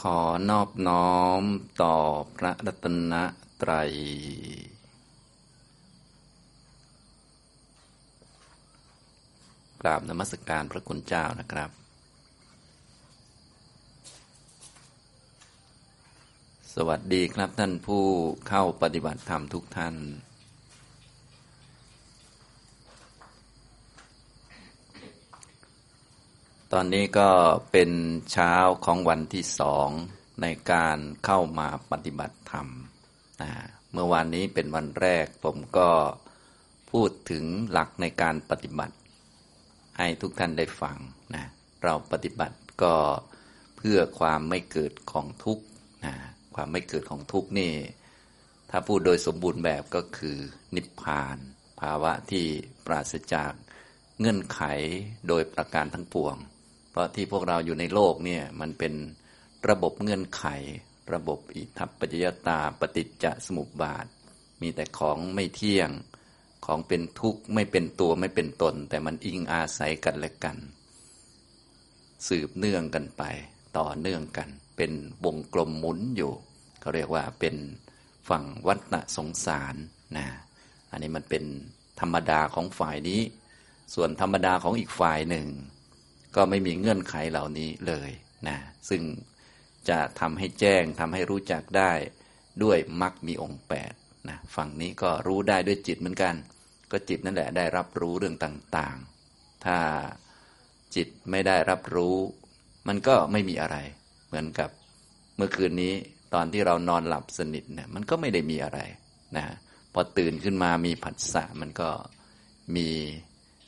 ขอนอบน้อมต่อพระรัตนตรัย กราบนมัสการพระคุณเจ้านะครับ สวัสดีครับท่านผู้เข้าปฏิบัติธรรมทุกท่าน ตอนนี้ก็เป็นเช้าของวันที่สองในการเข้ามาปฏิบัติธรรมนะเมื่อวานนี้เป็นวันแรกผมก็พูดถึงหลักในการปฏิบัติ ให้ทุกท่านได้ฟังนะเราปฏิบัติก็เพื่อความไม่เกิดของทุกข์นะความไม่เกิดของทุกข์นี่ ถ้าพูดโดยสมบูรณ์แบบก็คือนิพพาน ภาวะที่ปราศจากเงื่อนไขโดยประการทั้งปวง ราะที่พวกเราอยู่ในโลกเนี่ยมันเป็นระบบเงื่อนไข ระบบอิทัปปัจจยตาปฏิจจสมุปบาท มีแต่ของไม่เที่ยงของเป็นทุกข์ไม่เป็นตัวไม่เป็นตน แต่มันอิงอาศัยกันและกัน สืบเนื่องกันไป ต่อเนื่องกัน เป็นวงกลมหมุนอยู่เขาเรียกว่าเป็นฝั่งวัฏสงสารนะอันนี้มันเป็นธรรมดาของฝ่ายนี้ ส่วนธรรมดาของอีกฝ่ายหนึ่ง ก็ไม่มีเงื่อนไขเหล่านี้เลยนะซึ่งจะทำให้แจ้งทำให้รู้จักได้ด้วยมรรคมีองค์แปดนะฝั่งนี้ก็รู้ได้ด้วยจิตเหมือนกัน ก็จิตนั่นแหละได้รับรู้เรื่องต่างๆ ถ้าจิตไม่ได้รับรู้ มันก็ไม่มีอะไร เหมือนกับเมื่อคืนนี้ตอนที่เรานอนหลับสนิทเนี่ยมันก็ไม่ได้มีอะไรนะพอตื่นขึ้นมามีผัสสะมันก็มี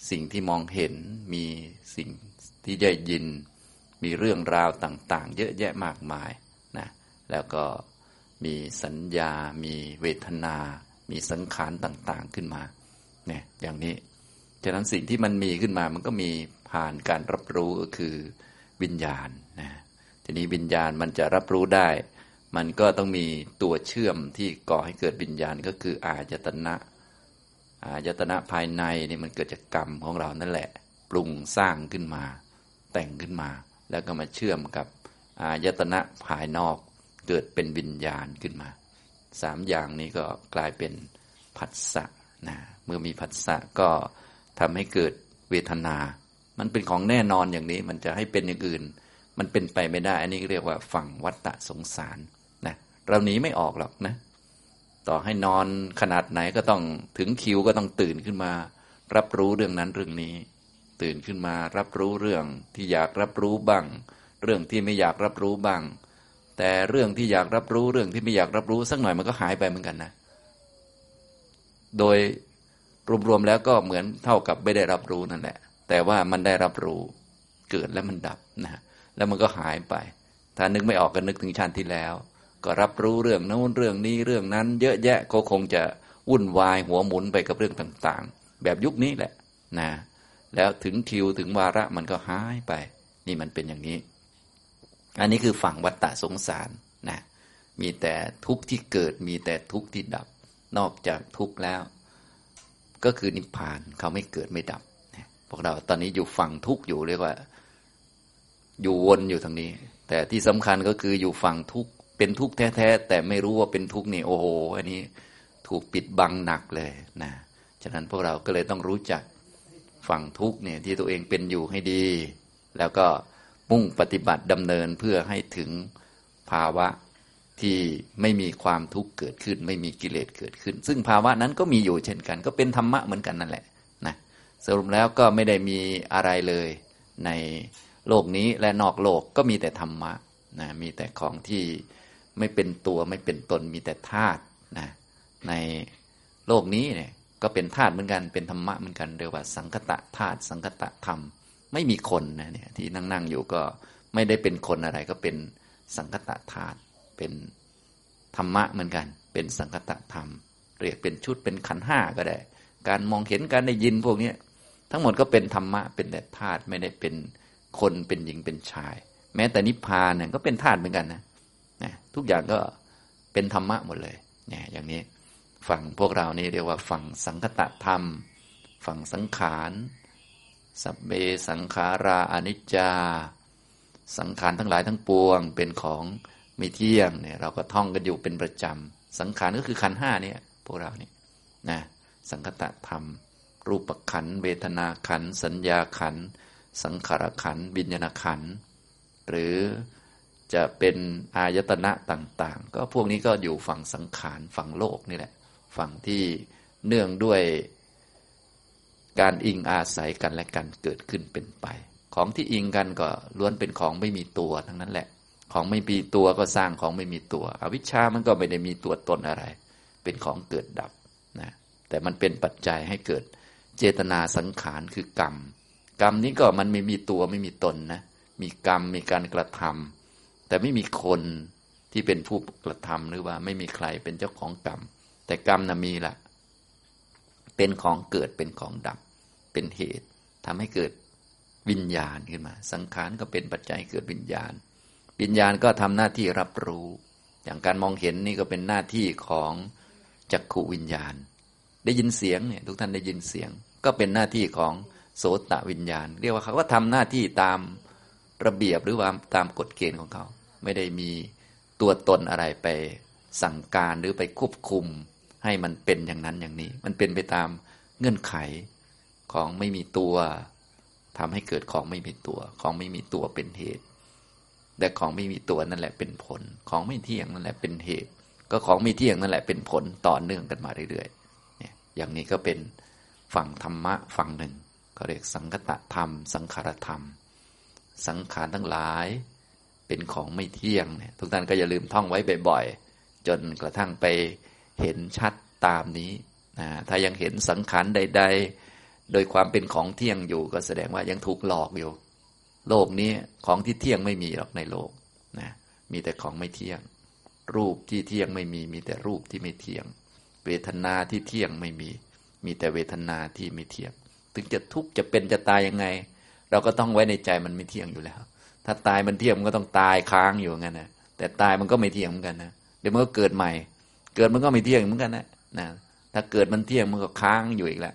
สิ่งที่มองเห็นมีสิ่งที่ได้ยิน มีเรื่องราวต่าง ๆ เยอะแยะมากมายนะแล้วก็มีสัญญา มีเวทนา มีสังขารต่างๆขึ้นมาเนี่ยอย่างนี้ ฉะนั้นสิ่งที่มันมีขึ้นมามันก็มีผ่านการรับรู้ก็คือวิญญาณนะทีนี้วิญญาณมันจะรับรู้ได้ มันก็ต้องมีตัวเชื่อมที่ก่อให้เกิดวิญญาณก็คืออาจตนะ อายตนะภายในนี่มันเกิดจากกรรมของเรานั่นแหละ ปรุงสร้างขึ้นมา แต่งขึ้นมา แล้วก็มาเชื่อมกับอายตนะภายนอก เกิดเป็นวิญญาณขึ้นมาสามอย่างนี้ก็กลายเป็นผัสสะนะเมื่อมีผัสสะก็ทำให้เกิดเวทนา มันเป็นของแน่นอนอย่างนี้ มันจะให้เป็นอย่างอื่น มันเป็นไปไม่ได้ อันนี้เรียกว่าฝั่งวัฏฏะสงสารนะเราหนีไม่ออกหรอกนะ ต่อให้นอนขนาดไหนก็ต้องถึงคิวก็ต้องตื่นขึ้นมา รับรู้เรื่องนั้นเรื่องนี้ ตื่นขึ้นมารับรู้เรื่องที่อยากรับรู้บ้าง เรื่องที่ไม่อยากรับรู้บ้าง แต่เรื่องที่อยากรับรู้เรื่องที่ไม่อยากรับรู้สักหน่อยมันก็หายไปเหมือนกันนะ โดยรวมๆแล้วก็เหมือนเท่ากับไม่ได้รับรู้นั่นแหละ แต่ว่ามันได้รับรู้เกิดแล้วมันดับนะแล้วมันก็หายไป ถ้านึกไม่ออกก็นึกถึงชาติที่แล้ว ก็รับรู้เรื่องโน้นเรื่องนี้เรื่องนั้น เยอะแยะก็คงจะวุ่นวายหัวหมุนไปกับเรื่องต่างๆ แบบยุคนี้แหละนะแล้วถึงคิวถึงวาระมันก็หายไป นี่มันเป็นอย่างนี้ อันนี้คือฝั่งวัฏฏะสงสารนะมีแต่ทุกข์ที่เกิดมีแต่ทุกข์ที่ดับ นอกจากทุกข์แล้ว ก็คือนิพพานเขาไม่เกิดไม่ดับพวกเราตอนนี้อยู่ฝั่งทุกข์อยู่เรียกว่า อยู่วนอยู่ทางนี้ แต่ที่สำคัญก็คืออยู่ฝั่งทุกข์ เป็นทุกข์แท้ๆแต่ไม่รู้ว่าเป็นทุกข์นี่โอ้โหอันนี้ถูกปิดบังหนักเลยนะฉะนั้นพวกเราก็เลยต้องรู้จักฝั่งทุกเนี่ยที่ตัวเองเป็นอยู่ให้ดี แล้วก็มุ่งปฏิบัติดำเนินเพื่อให้ถึงภาวะที่ไม่มีความทุกข์เกิดขึ้น ไม่มีกิเลสเกิดขึ้น ซึ่งภาวะนั้นก็มีอยู่เช่นกัน ก็เป็นธรรมะเหมือนกันนั่นแหละนะสรุปแล้วก็ไม่ได้มีอะไรเลยในโลกนี้และนอกโลกก็มีแต่ธรรมะนะมีแต่ของที่ ไม่เป็นตัวไม่เป็นตนมีแต่ธาตุนะในโลกนี้เนี่ยก็เป็นธาตุเหมือนกันเป็นธรรมะเหมือนกันเรียกว่าสังคตะธาตุสังคตะธรรม ไม่มีคนนะเนี่ยที่นั่งนั่งอยู่ก็ไม่ได้เป็นคนอะไรก็เป็นสังคตะธาตุเป็นธรรมะเหมือนกัน เป็นสังคตะธรรม เรียกเป็นชุดเป็นขันห้าก็ได้ การมองเห็นการได้ยินพวกนี้ทั้งหมดก็เป็นธรรมะเป็นแต่ธาตุไม่ได้เป็นคนเป็นหญิงเป็นชาย แม้แต่นิพพานเนี่ยก็เป็นธาตุเหมือนกันนะ นะทุกอย่างก็เป็นธรรมะหมดเลยเนี่ยอย่างนี้ฝั่งพวกเรานี่เรียกว่าฝั่งสังคตะธรรม ฝั่งสังขารสัพเบสังขาราอนิจจา สังขารทั้งหลายทั้งปวง เป็นของไม่เที่ยงเนี่ยเราก็ท่องกันอยู่เป็นประจำ สังขารก็คือขันห้าเนี่ยพวกเราเนี่ยนะสังคตะธรรม รูปขันเวทนาขันสัญญาขันสังขารขันบิญญาณขันหรือ จะเป็นอายตนะต่าง ๆ ก็พวกนี้ก็อยู่ฝั่งสังขารฝั่งโลกนี่แหละ ฝั่งที่เนื่องด้วยการอิงอาศัยกันและกันเกิดขึ้นเป็นไป ของที่อิงกันก็ล้วนเป็นของไม่มีตัวทั้งนั้นแหละ ของไม่มีตัวก็สร้างของไม่มีตัว อวิชชามันก็ไม่ได้มีตัวตนอะไร เป็นของเกิดดับนะแต่มันเป็นปัจจัยให้เกิดเจตนาสังขารคือกรรม กรรมนี้ก็มันไม่มีตัวไม่มีตนนะมีกรรมมีการกระทำ แต่ไม่มีคนที่เป็นผู้กระทำหรือว่าไม่มีใครเป็นเจ้าของกรรม แต่กรรมน่ะมีละเป็นของเกิดเป็นของดับ เป็นเหตุทำให้เกิดวิญญาณขึ้นมา สังขารก็เป็นปัจจัยเกิดวิญญาณ วิญญาณก็ทำหน้าที่รับรู้ อย่างการมองเห็นนี่ก็เป็นหน้าที่ของจักขูวิญญาณ ได้ยินเสียงเนี่ยทุกท่านได้ยินเสียง ก็เป็นหน้าที่ของโสตวิญญาณ เรียกว่าเขาก็ทำหน้าที่ตามระเบียบหรือว่าตามกฎเกณฑ์ของเขา ไม่ได้มีตัวตนอะไรไปสั่งการหรือไปควบคุม ให้มันเป็นอย่างนั้นอย่างนี้ มันเป็นไปตามเงื่อนไขของไม่มีตัวทำให้เกิดของไม่มีตัว ของไม่มีตัวเป็นเหตุ แต่ของไม่มีตัวนั่นแหละเป็นผล ของไม่เที่ยงนั่นแหละเป็นเหตุ ก็ของไม่เที่ยงนั่นแหละเป็นผลต่อเนื่องกันมาเรื่อยๆเนี่ยอย่างนี้ก็เป็นฝั่งธรรมะฝั่งหนึ่งเขาเรียกสังคตธรรม สังขารธรรม สังขารทั้งหลาย เป็นของไม่เที่ยงเนี่ยทุกท่านก็อย่าลืมท่องไว้บ่อยๆ จนกระทั่งไปเห็นชัดตามนี้นะถ้ายังเห็นสังขารใด ๆ โดยความเป็นของเที่ยงอยู่ก็แสดงว่ายังถูกหลอกอยู่ โลกนี้ของที่เที่ยงไม่มีหรอกในโลกนะมีแต่ของไม่เที่ยง รูปที่เที่ยงไม่มี มีแต่รูปที่ไม่เที่ยง เวทนาที่เที่ยงไม่มี มีแต่เวทนาที่ไม่เที่ยง ถึงจะทุกข์จะเป็นจะตายยังไง เราก็ต้องไว้ในใจมันไม่เที่ยงอยู่แล้ว ถ้าตายมันเที่ยงมันก็ต้องตายค้างอยู่งั้นนะแต่ตายมันก็ไม่เที่ยงเหมือนกันนะเดี๋ยวมันก็เกิดใหม่ เกิดมันก็ไม่เที่ยงเหมือนกันนะนะถ้าเกิดมันเที่ยงมันก็ค้างอยู่อีกแล้ว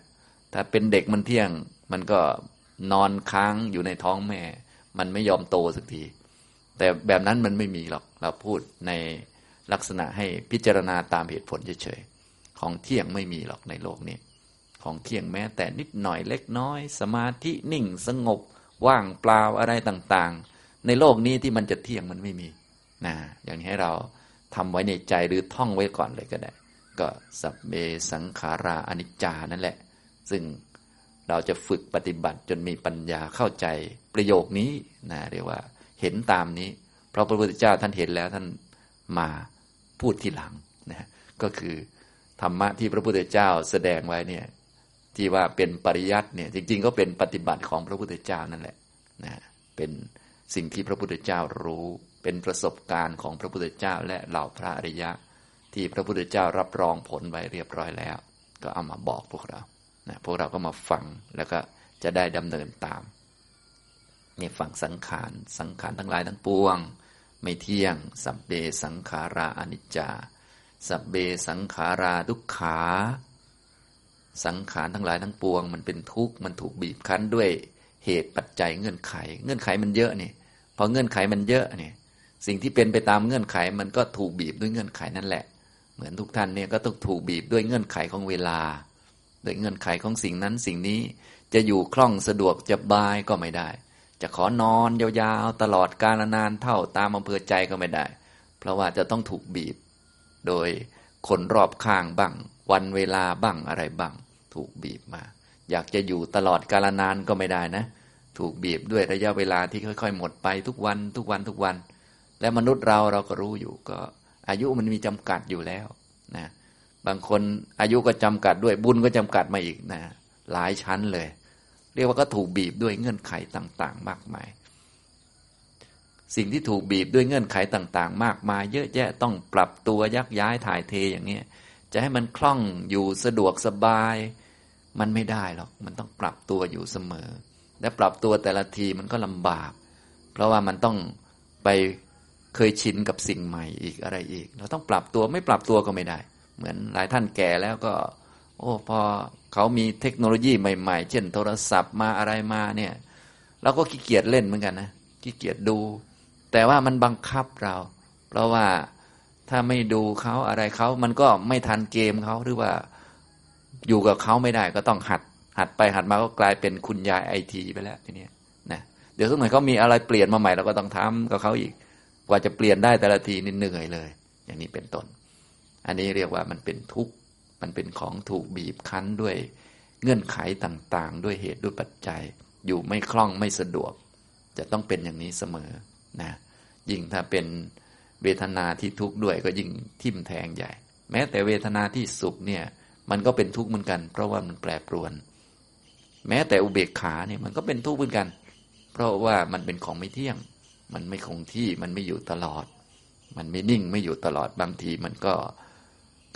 ถ้าเป็นเด็กมันเที่ยง มันก็นอนค้างอยู่ในท้องแม่ มันไม่ยอมโตสักทีแต่แบบนั้นมันไม่มีหรอกเราพูดในลักษณะให้พิจารณาตามเหตุผลเฉยๆของเที่ยงไม่มีหรอกในโลกนี้ของเที่ยงแม้แต่นิดหน่อยเล็กน้อย สมาธินิ่งสงบว่างเปล่าอะไรต่างๆ ในโลกนี้ที่มันจะเที่ยงมันไม่มีนะอย่างนี้ให้เราทำไว้ในใจหรือท่องไว้ก่อนเลยก็ได้ ก็สัพเบสังขาราอนิจจานั่นแหละ ซึ่งเราจะฝึกปฏิบัติจนมีปัญญาเข้าใจประโยคนี้นะเรียกว่าเห็นตามนี้ เพราะพระพุทธเจ้าท่านเห็นแล้วท่านมาพูดทีหลังนะก็คือธรรมะที่พระพุทธเจ้าแสดงไว้เนี่ยที่ว่าเป็นปริยัติเนี่ยจริงๆ ก็เป็นปฏิบัติของพระพุทธเจ้านั่นแหละนะเป็น สิ่งที่พระพุทธเจ้ารู้เป็นประสบการณ์ของพระพุทธเจ้าและเหล่าพระอริยะ ที่พระพุทธเจ้ารับรองผลไว้เรียบร้อยแล้ว ก็เอามาบอกพวกเรานะพวกเราก็มาฟังแล้วก็จะได้ดำเนินตามนี่ฟังสังขารสังขารทั้งหลายทั้งปวง ไม่เที่ยง สัพเบสังขาราอนิจจา สัพเบสังขาราทุกขา สังขารทั้งหลายทั้งปวง มันเป็นทุกข์มันถูกบีบคั้นด้วย เหตุปัจจัยเงื่อนไข เงื่อนไขมันเยอะนี่พอเงื่อนไขมันเยอะนี่สิ่งที่เป็นไปตามเงื่อนไขมันก็ถูกบีบด้วยเงื่อนไขนั่นแหละ เหมือนทุกท่านเนี่ยก็ต้องถูกบีบด้วยเงื่อนไขของเวลาโดยเงื่อนไขของสิ่งนั้นสิ่งนี้จะอยู่คล่องสะดวกจะบายก็ไม่ได้ จะขอนอนยาวๆตลอดกาลนานเท่าตามอำเภอใจก็ไม่ได้ เพราะว่าจะต้องถูกบีบ โดยคนรอบข้างบ้าง วันเวลาบ้างอะไรบ้าง ถูกบีบมา อยากจะอยู่ตลอดกาลนานก็ไม่ได้นะ ถูกบีบด้วยระยะเวลาที่ค่อย ๆ หมดไปทุกวันทุกวันทุกวัน และมนุษย์เราเราก็รู้อยู่ก็อายุมันมีจำกัดอยู่แล้วนะบางคนอายุก็จำกัดด้วยบุญก็จำกัดมาอีกนะหลายชั้นเลย เรียกว่าก็ถูกบีบด้วยเงื่อนไขต่างๆ มากมาย สิ่งที่ถูกบีบด้วยเงื่อนไขต่าง ๆ มากมาย เยอะแยะต้องปรับตัวยักย้ายถ่ายเทอย่างนี้ยจะให้มันคล่องอยู่สะดวกสบาย มันไม่ได้หรอก มันต้องปรับตัวอยู่เสมอ และปรับตัวแต่ละทีมันก็ลำบาก เพราะว่ามันต้องไปเคยชินกับสิ่งใหม่อีกอะไรอีก เราต้องปรับตัวไม่ปรับตัวก็ไม่ได้ เหมือนหลายท่านแก่แล้วก็ โอ้พอเขามีเทคโนโลยีใหม่ๆ เช่นโทรศัพท์มาอะไรมาเนี่ย เราก็ขี้เกียจเล่นเหมือนกันนะขี้เกียจดู แต่ว่ามันบังคับเรา เพราะว่าถ้าไม่ดูเขาอะไรเขามันก็ไม่ทันเกมเขาหรือว่า อยู่กับเขาไม่ได้ก็ต้องหัด หัดไปหัดมาก็กลายเป็นคุณยายไอทีไปแล้วทีนี้นะเดี๋ยวสักหน่อยเขามีอะไรเปลี่ยนมาใหม่เราก็ต้องทำกับเขาอีก กว่าจะเปลี่ยนได้แต่ละทีนี่เหนื่อยเลย อย่างนี้เป็นต้น อันนี้เรียกว่ามันเป็นทุกข์มันเป็นของถูกบีบคั้นด้วยเงื่อนไขต่างๆ ด้วยเหตุด้วยปัจจัย อยู่ไม่คล่องไม่สะดวก จะต้องเป็นอย่างนี้เสมอนะยิ่งถ้าเป็นเวทนาที่ทุกข์ด้วยก็ยิ่งทิ่มแทงใหญ่ แม้แต่เวทนาที่สุขเนี่ย มันก็เป็นทุกข์เหมือนกัน เพราะว่ามันแปรปรวน แม้แต่อุเบกขาเนี่ยมันก็เป็นทุกข์เหมือนกัน เพราะว่ามันเป็นของไม่เที่ยง มันไม่คงที่มันไม่อยู่ตลอด มันไม่นิ่งไม่อยู่ตลอดบางทีมันก็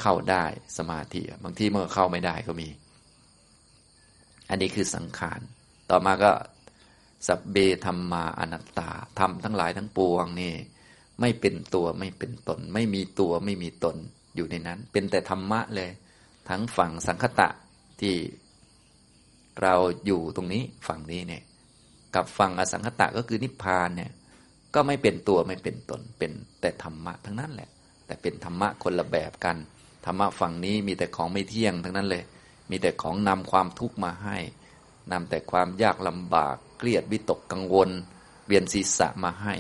เข้าได้สมาธิบางทีมันก็เข้าไม่ได้ก็มี อันนี้คือสังขารต่อมาก็สัพเบธรรมาอนัตตาธรรมทั้งหลายทั้งปวงนี่ ไม่เป็นตัวไม่เป็นตน ไม่มีตัวไม่มีตนอยู่ในนั้น เป็นแต่ธรรมะเลย ทั้งฝั่งสังคตะที่เราอยู่ตรงนี้ฝั่งนี้เนี่ย กับฝั่งอสังคตะก็คือนิพพานเนี่ย ก็ไม่เป็นตัวไม่เป็นตนเป็นแต่ธรรมะทั้งนั้นแหละ แต่เป็นธรรมะคนละแบบกัน ธรรมะฝั่งนี้มีแต่ของไม่เที่ยงทั้งนั้นเลย มีแต่ของนำความทุกข์มาให้นำแต่ความยากลำบากเครียดวิตกกังวล เวียนศีรษะมาให้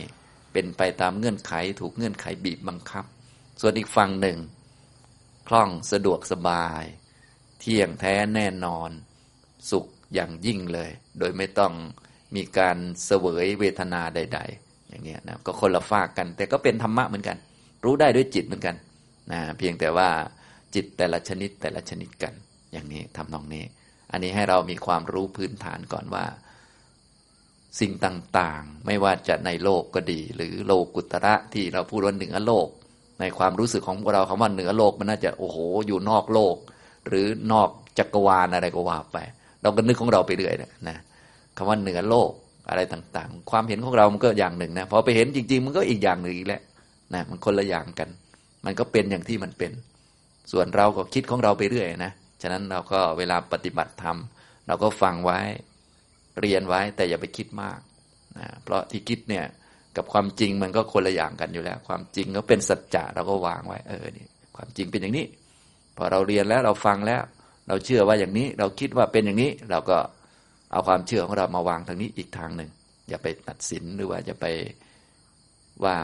เป็นไปตามเงื่อนไขถูกเงื่อนไขบีบบังคับ ส่วนอีกฝั่งหนึ่ง คล่องสะดวกสบาย เที่ยงแท้แน่นอน สุขอย่างยิ่งเลย โดยไม่ต้องมีการเสวยเวทนาใด ๆ อย่างนี้นะก็คนละฝากกัน แต่ก็เป็นธรรมะเหมือนกัน รู้ได้ด้วยจิตเหมือนกันนะเพียงแต่ว่าจิตแต่ละชนิดแต่ละชนิดกัน อย่างนี้ทำนองนี้ อันนี้ให้เรามีความรู้พื้นฐานก่อนว่า สิ่งต่างๆ ไม่ว่าจะในโลกก็ดี หรือโลกุตระที่เราพูดว่าเหนือโลก ในความรู้สึกของเราคำว่าเหนือโลกมันน่าจะโอ้โหอยู่นอกโลก หรือนอกจักรวาลอะไรก็ว่าไป เราก็นึกของเราไปเรื่อยนะคำว่าเหนือโลกอะไรต่างๆ ความเห็นของเรามันก็อย่างหนึ่งนะพอไปเห็นจริง ๆ มันก็อีกอย่างหนึ่งอีกแล้วนะมันคนละอย่างกัน มันก็เป็นอย่างที่มันเป็น ส่วนเราก็คิดของเราไปเรื่อยนะฉะนั้นเราก็เวลาปฏิบัติธรรมเราก็ฟังไว้เรียนไว้แต่อย่าไปคิดมากนะเพราะที่คิดเนี่ย กับความจริงมันก็คนละอย่างกันอยู่แล้ว ความจริงก็เป็นสัจจะเราก็วางไว้ เออนี่ความจริงเป็นอย่างนี้ พอเราเรียนแล้วเราฟังแล้ว เราเชื่อว่าอย่างนี้ เราคิดว่าเป็นอย่างนี้ เราก็เอาความเชื่อของเรามาวางทางนี้อีกทางหนึ่งอย่าไปตัดสินหรือว่าจะไปว่า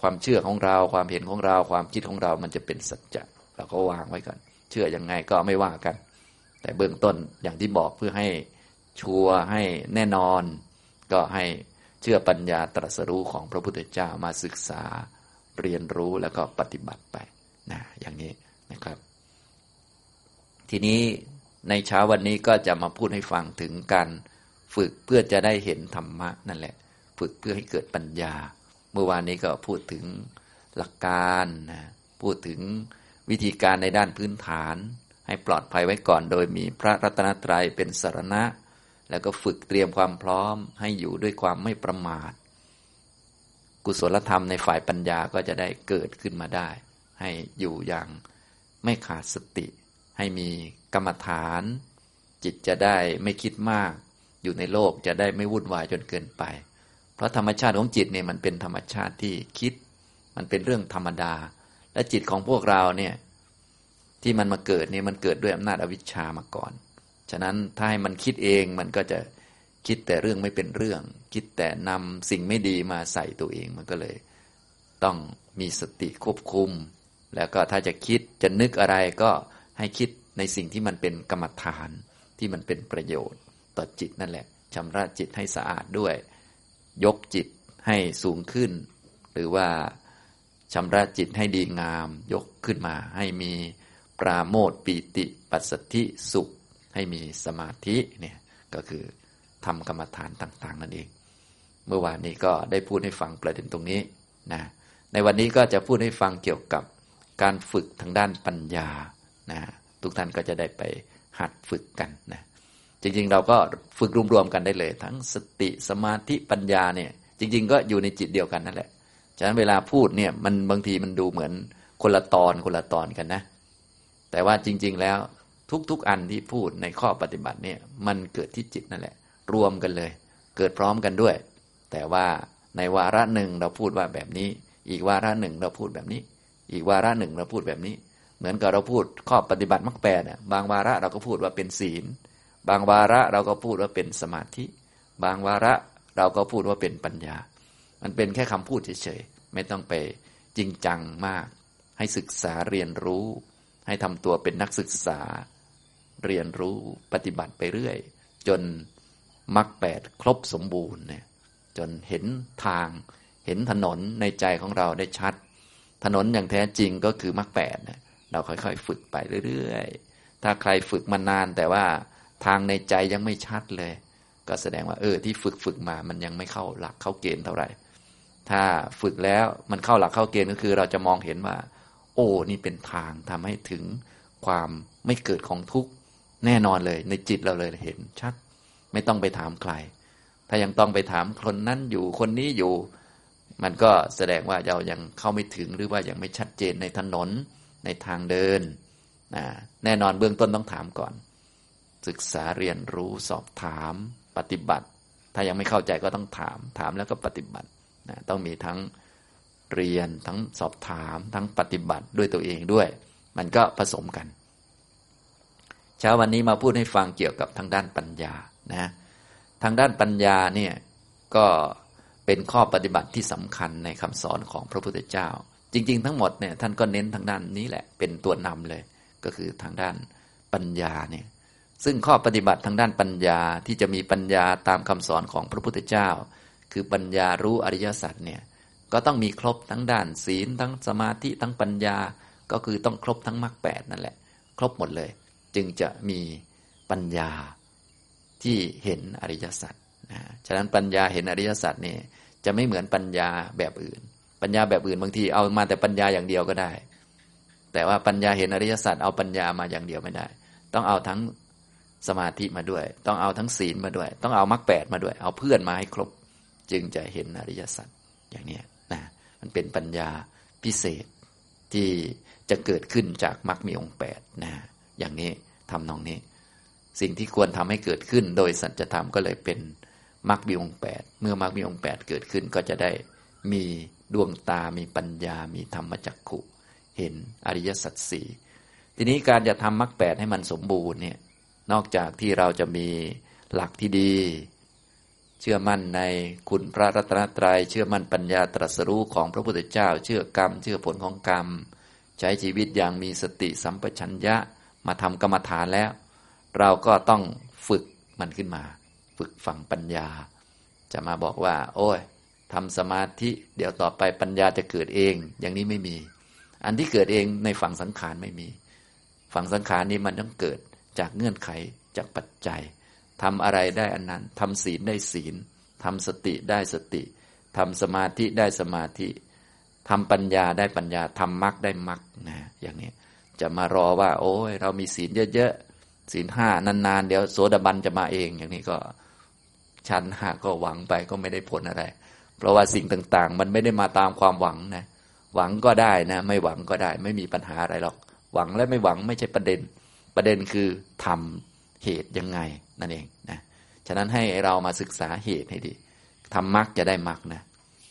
ความเชื่อของเรา ความเห็นของเรา ความคิดของเรา มันจะเป็นสัจจะเราก็วางไว้ก่อน เชื่ออยังไงก็ไม่ว่ากัน แต่เบื้องต้นอย่างที่บอกเพื่อให้ชัวร์ให้แน่นอน ก็ให้ เชื่อปัญญาตรัสรู้ของพระพุทธเจ้ามาศึกษาเรียนรู้แล้วก็ปฏิบัติไปนะอย่างนี้นะครับ ทีนี้ในเช้าวันนี้ก็จะมาพูดให้ฟังถึงการฝึกเพื่อจะได้เห็นธรรมะนั่นแหละ ฝึกเพื่อให้เกิดปัญญา เมื่อวานนี้ก็พูดถึงหลักการนะพูดถึงวิธีการในด้านพื้นฐาน ให้ปลอดภัยไว้ก่อน โดยมีพระรัตนตรัยเป็นสารณะ แล้วก็ฝึกเตรียมความพร้อมให้อยู่ด้วยความไม่ประมาท กุศลธรรมในฝ่ายปัญญาก็จะได้เกิดขึ้นมาได้ ให้อยู่อย่างไม่ขาดสติ ให้มีกรรมฐาน จิตจะได้ไม่คิดมาก อยู่ในโลกจะได้ไม่วุ่นวายจนเกินไป เพราะธรรมชาติของจิตเนี่ยมันเป็นธรรมชาติที่คิด มันเป็นเรื่องธรรมดา และจิตของพวกเราเนี่ยที่มันมาเกิดเนี่ยมันเกิดด้วยอำนาจอวิชชามาก่อน ฉะนั้นถ้าให้มันคิดเองมันก็จะคิดแต่เรื่องไม่เป็นเรื่อง คิดแต่นำสิ่งไม่ดีมาใส่ตัวเองมันก็เลย ต้องมีสติควบคุม แล้วก็ถ้าจะคิดจะนึกอะไรก็ให้คิดในสิ่งที่มันเป็นกรรมฐานที่มันเป็นประโยชน์ ต่อจิตนั่นแหละชำระจิตให้สะอาดด้วย ยกจิตให้สูงขึ้น หรือว่าชำระจิตให้ดีงาม ยกขึ้นมาให้มีปราโมทปีติ ปัสสธิสุข ให้มีสมาธิเนี่ยก็คือทำกรรมฐานต่าง ๆ นั่นเอง เมื่อวานนี้ก็ได้พูดให้ฟังประเด็นตรงนี้นะในวันนี้ก็จะพูดให้ฟังเกี่ยวกับการฝึกทางด้านปัญญานะทุกท่านก็จะได้ไปหัดฝึกกันนะจริง ๆ เราก็ฝึกรวมๆกันได้เลย ทั้งสติสมาธิปัญญาเนี่ยจริง ๆ ก็อยู่ในจิตเดียวกันนั่นแหละฉะนั้นเวลาพูดเนี่ยมันบางทีมันดูเหมือนคนละตอนคนละตอนกันนะ แต่ว่าจริง ๆ แล้ว ทุกๆอันที่พูดในข้อปฏิบัติเนี่ยมันเกิดที่จิตนั่นแหละ รวมกันเลย เกิดพร้อมกันด้วย แต่ว่าในวาระหนึ่งเราพูดว่าแบบนี้ อีกวาระหนึ่งเราพูดแบบนี้ อีกวาระหนึ่งเราพูดแบบนี้ เหมือนกับเราพูดข้อปฏิบัติมรรคแปดเนี่ยบางวาระเราก็พูดว่าเป็นศีล บางวาระเราก็พูดว่าเป็นสมาธิ บางวาระเราก็พูดว่าเป็นปัญญา มันเป็นแค่คำพูดเฉยๆไม่ต้องไปจริงจังมาก ให้ศึกษาเรียนรู้ ให้ทำตัวเป็นนักศึกษา เรียนรู้ปฏิบัติไปเรื่อย จนมรรคแปดครบสมบูรณ์เนี่ยจนเห็นทาง เห็นถนนในใจของเราได้ชัด ถนนอย่างแท้จริงก็คือมรรคแปดเนี่ยเราค่อยๆ ฝึกไปเรื่อยๆ ถ้าใครฝึกมานานแต่ว่าทางในใจยังไม่ชัดเลย ก็แสดงว่าเออที่ฝึกฝึกมามันยังไม่เข้าหลักเข้าเกณฑ์เท่าไหร่ ถ้าฝึกแล้วมันเข้าหลักเข้าเกณฑ์ก็คือ เราจะมองเห็นว่า โอ้นี่เป็นทางทำให้ถึงความไม่เกิดของทุกข์ แน่นอนเลย ในจิตเราเลยเห็นชัด ไม่ต้องไปถามใคร ถ้ายังต้องไปถามคนนั้นอยู่คนนี้อยู่ มันก็แสดงว่าเรายังเข้าไม่ถึงหรือว่ายังไม่ชัดเจนในถนนในทางเดินนะแน่นอนเบื้องต้นต้องถามก่อน ศึกษาเรียนรู้สอบถามปฏิบัติ ถ้ายังไม่เข้าใจก็ต้องถาม ถามแล้วก็ปฏิบัตินะต้องมีทั้งเรียนทั้งสอบถามทั้งปฏิบัติด้วยตัวเองด้วย มันก็ผสมกัน เช้าวันนี้มาพูดให้ฟังเกี่ยวกับทางด้านปัญญานะทางด้านปัญญาเนี่ยก็เป็นข้อปฏิบัติที่สำคัญในคำสอนของพระพุทธเจ้า จริง ๆ ทั้งหมดเนี่ยท่านก็เน้นทางด้านนี้แหละเป็นตัวนำเลยก็คือทางด้านปัญญาเนี่ยซึ่งข้อปฏิบัติทางด้านปัญญาที่จะมีปัญญาตามคำสอนของพระพุทธเจ้า คือปัญญารู้อริยสัจเนี่ยก็ต้องมีครบทั้งด้านศีลทั้งสมาธิทั้งปัญญา ก็คือต้องครบทั้งมรรคแปดนั่นแหละ ครบหมดเลย จึงจะมีปัญญาที่เห็นอริยสัจนะฉะนั้นปัญญาเห็นอริยสัจนี่จะไม่เหมือนปัญญาแบบอื่น ปัญญาแบบอื่นบางทีเอามาแต่ปัญญาอย่างเดียวก็ได้ แต่ว่าปัญญาเห็นอริยสัจเอาปัญญามาอย่างเดียวไม่ได้ ต้องเอาทั้งสมาธิมาด้วย ต้องเอาทั้งศีลมาด้วย ต้องเอามรรคแปดมาด้วย เอาเพื่อนมาให้ครบ จึงจะเห็นอริยสัจอย่างนี้นะมันเป็นปัญญาพิเศษที่จะเกิดขึ้นจากมรรคมีองค์แปดนะ อย่างนี้ทำนองนี้ สิ่งที่ควรทำให้เกิดขึ้น โดยสัจธรรมก็เลยเป็นมรรคมีองค์แปดเมื่อมรรคมีองค์แปดเกิดขึ้นก็จะได้มีดวงตามีปัญญา มีธรรมจักขุเห็นอริยสัจสี่ทีนี้การจะทำมรรคแปดให้มันสมบูรณ์เนี่ยนอกจากที่เราจะมีหลักที่ดี เชื่อมั่นในคุณพระรัตนตรยัย เชื่อมั่นปัญญาตรัสรู้ของพระพุทธเจ้า เชื่อกรรม เชื่อผลของกรรม ใช้ชีวิตอย่างมีสติสัมปชัญญะ มาทำกรรมฐานแล้ว เราก็ต้องฝึกมันขึ้นมา ฝึกฝังปัญญา จะมาบอกว่า โอ้ยทำสมาธิ เดี๋ยวต่อไปปัญญาจะเกิดเอง อย่างนี้ไม่มี อันที่เกิดเองในฝั่งสังขารไม่มี ฝั่งสังขารนี้มันต้องเกิดจากเงื่อนไขจากปัจจัยทำอะไรได้อันนั้นทำศีลได้ศีลทำสติได้สติทำสมาธิได้สมาธิทำปัญญาได้ปัญญาทำมรรคได้มรรคนะ อย่างนี้ จะมารอว่า โอ้ยเรามีศีลเยอะๆศีลห้านานๆ เดี๋ยวโสดาบันจะมาเอง อย่างนี้ก็ชั้นห้าก็หวังไปก็ไม่ได้ผลอะไร เพราะว่าสิ่งต่างๆ มันไม่ได้มาตามความหวังนะหวังก็ได้นะ ไม่หวังก็ได้ ไม่มีปัญหาอะไรหรอก หวังและไม่หวังไม่ใช่ประเด็น ประเด็นคือทำเหตุยังไงนั่นเองนะฉะนั้นให้เรามาศึกษาเหตุให้ดีทำมรรคจะได้มรรคนะ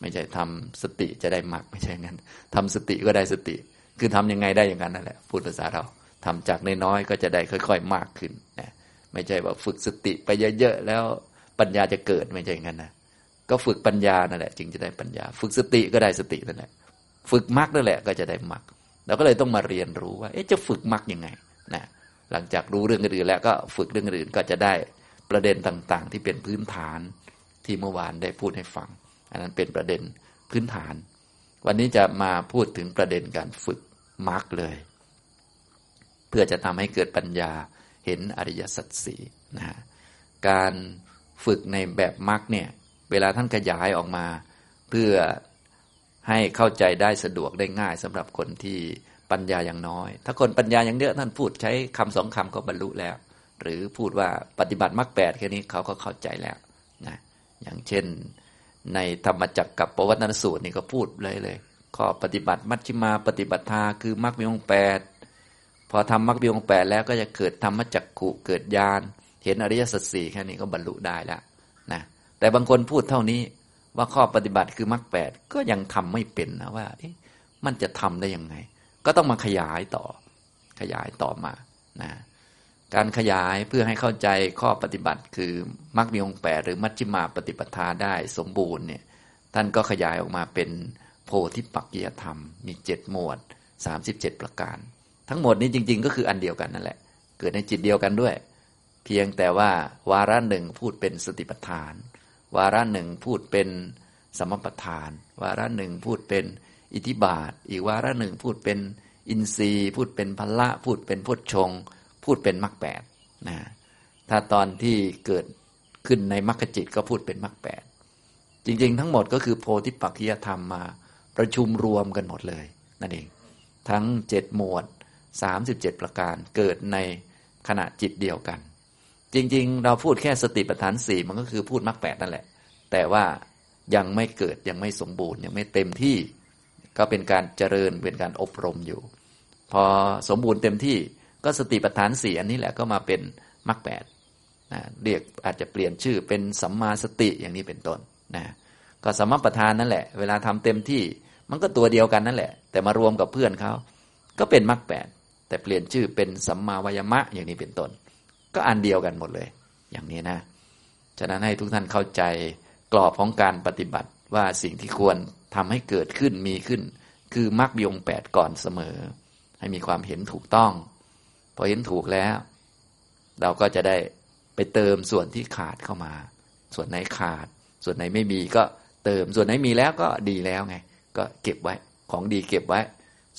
ไม่ใช่ทำสติจะได้มรรคไม่ใช่งั้นทำสติก็ได้สติ คือทำยังไงได้อย่างนั้นนั่นแหละพูดภาษาเราทำจากน้อยๆก็จะได้ค่อย ๆ มากขึ้นนะไม่ใช่ว่าฝึกสติไปเยอะๆแล้วปัญญาจะเกิดไม่ใช่อย่างนั้นนะก็ฝึกปัญญานั่นแหละ จึงจะได้ปัญญา ฝึกสติก็ได้สตินั่นแหละฝึกมรรคนั่นแหละก็จะได้มรรคเราก็เลยต้องมาเรียนรู้ว่า เอ๊ะจะฝึกมรรคยังไงนะหลังจากรู้เรื่องอื่นแล้วก็ฝึกเรื่องอื่นก็จะได้ประเด็นต่างๆ ที่เป็นพื้นฐานที่เมื่อวานได้พูดให้ฟัง อันนั้นเป็นประเด็นพื้นฐาน วันนี้จะมาพูดถึงประเด็นการฝึก มรรคเลย เพื่อจะทำให้เกิดปัญญาเห็นอริยสัจสีนะการฝึกในแบบมรรคเนี่ย เวลาท่านขยายออกมา เพื่อให้เข้าใจได้สะดวกได้ง่ายสำหรับคนที่ปัญญาอย่างน้อย ถ้าคนปัญญาอย่างเยอะท่านพูดใช้คำสองคำก็บรรลุแล้ว หรือพูดว่าปฏิบัติมรรคแปดแค่นี้เขาก็เข้าใจแล้วนะอย่างเช่น ในธรรมจักรกับปวัตนสูตรนี่ก็พูดเลยเลย ข้อปฏิบัติมัชฌิมาปฏิบัติทาคือมรรคมีองค์แปดพอทำมรรคมีองค์แปดแล้วก็จะเกิดธรรมจักขุเกิดญาณเห็นอริยสัจสี่แค่นี้ก็บรรลุได้แล้วนะแต่บางคนพูดเท่านี้ว่าข้อปฏิบัติคือมรรคแปดก็ยังทำไม่เป็นนะว่ามันจะทำได้ยังไง ก็ต้องมาขยายต่อขยายต่อมานะการขยายเพื่อให้เข้าใจข้อปฏิบัติคือมรรคมีองค์แปดหรือมัชฌิมาปฏิปทาได้สมบูรณ์เนี่ยท่านก็ขยายออกมาเป็น โพธิปักกิยธรรม มีเจ็ดหมวดสามสิบเจ็ดประการ ทั้งหมดนี้จริง ๆ ก็คืออันเดียวกันนั่นแหละ เกิดในจิตเดียวกันด้วย เพียงแต่ว่าวาระหนึ่งพูดเป็นสติปัฏฐาน วาระหนึ่งพูดเป็นสมปัฏฐาน วาระหนึ่งพูดเป็นอิทิบาท อีกวาระหนึ่งพูดเป็นอินทรีย์ พูดเป็นพละ พูดเป็นพุทชง พูดเป็นมรรคแปดนะถ้าตอนที่เกิดขึ้นในมรรคจิตก็พูดเป็นมรรคแปดจริง ๆ ทั้งหมดก็คือโพธิปักขิยธรรมมา ประชุมรวมกันหมดเลยนั่นเอง ทั้งเจ็ดหมวดสามสิบเจ็ดประการเกิดในขณะจิตเดียวกัน จริงๆ เราพูดแค่สติปัฏฐานสี่มันก็คือพูดมรรคแปดนั่นแหละ แต่ว่ายังไม่เกิดยังไม่สมบูรณ์ ยังไม่เต็มที่ก็เป็นการเจริญเป็นการอบรมอยู่ พอสมบูรณ์เต็มที่ก็สติปัฏฐานสี่อันนี้แหละก็มาเป็นมรรคแปดนะเรียกอาจจะเปลี่ยนชื่อเป็นสัมมาสติอย่างนี้เป็นต้นนะ ก็สัมมาประธานนั่นแหละ เวลาทำเต็มที่มันก็ตัวเดียวกันนั่นแหละ แต่มารวมกับเพื่อนเขาก็เป็นมรรคแปดแต่เปลี่ยนชื่อเป็นสัมมาวายมะอย่างนี้เป็นต้น ก็อันเดียวกันหมดเลย อย่างนี้นะ ฉะนั้นให้ทุกท่านเข้าใจกรอบของการปฏิบัติว่าสิ่งที่ควรทำให้เกิดขึ้นมีขึ้น คือมรรคยงแปดก่อนเสมอ ให้มีความเห็นถูกต้องพอเห็นถูกแล้ว เราก็จะได้ไปเติมส่วนที่ขาดเข้ามา ส่วนไหนขาด ส่วนไหนไม่มีก็ เติม ส่วนไหนมีแล้วก็ดีแล้วไง ก็เก็บไว้ของดีเก็บไว้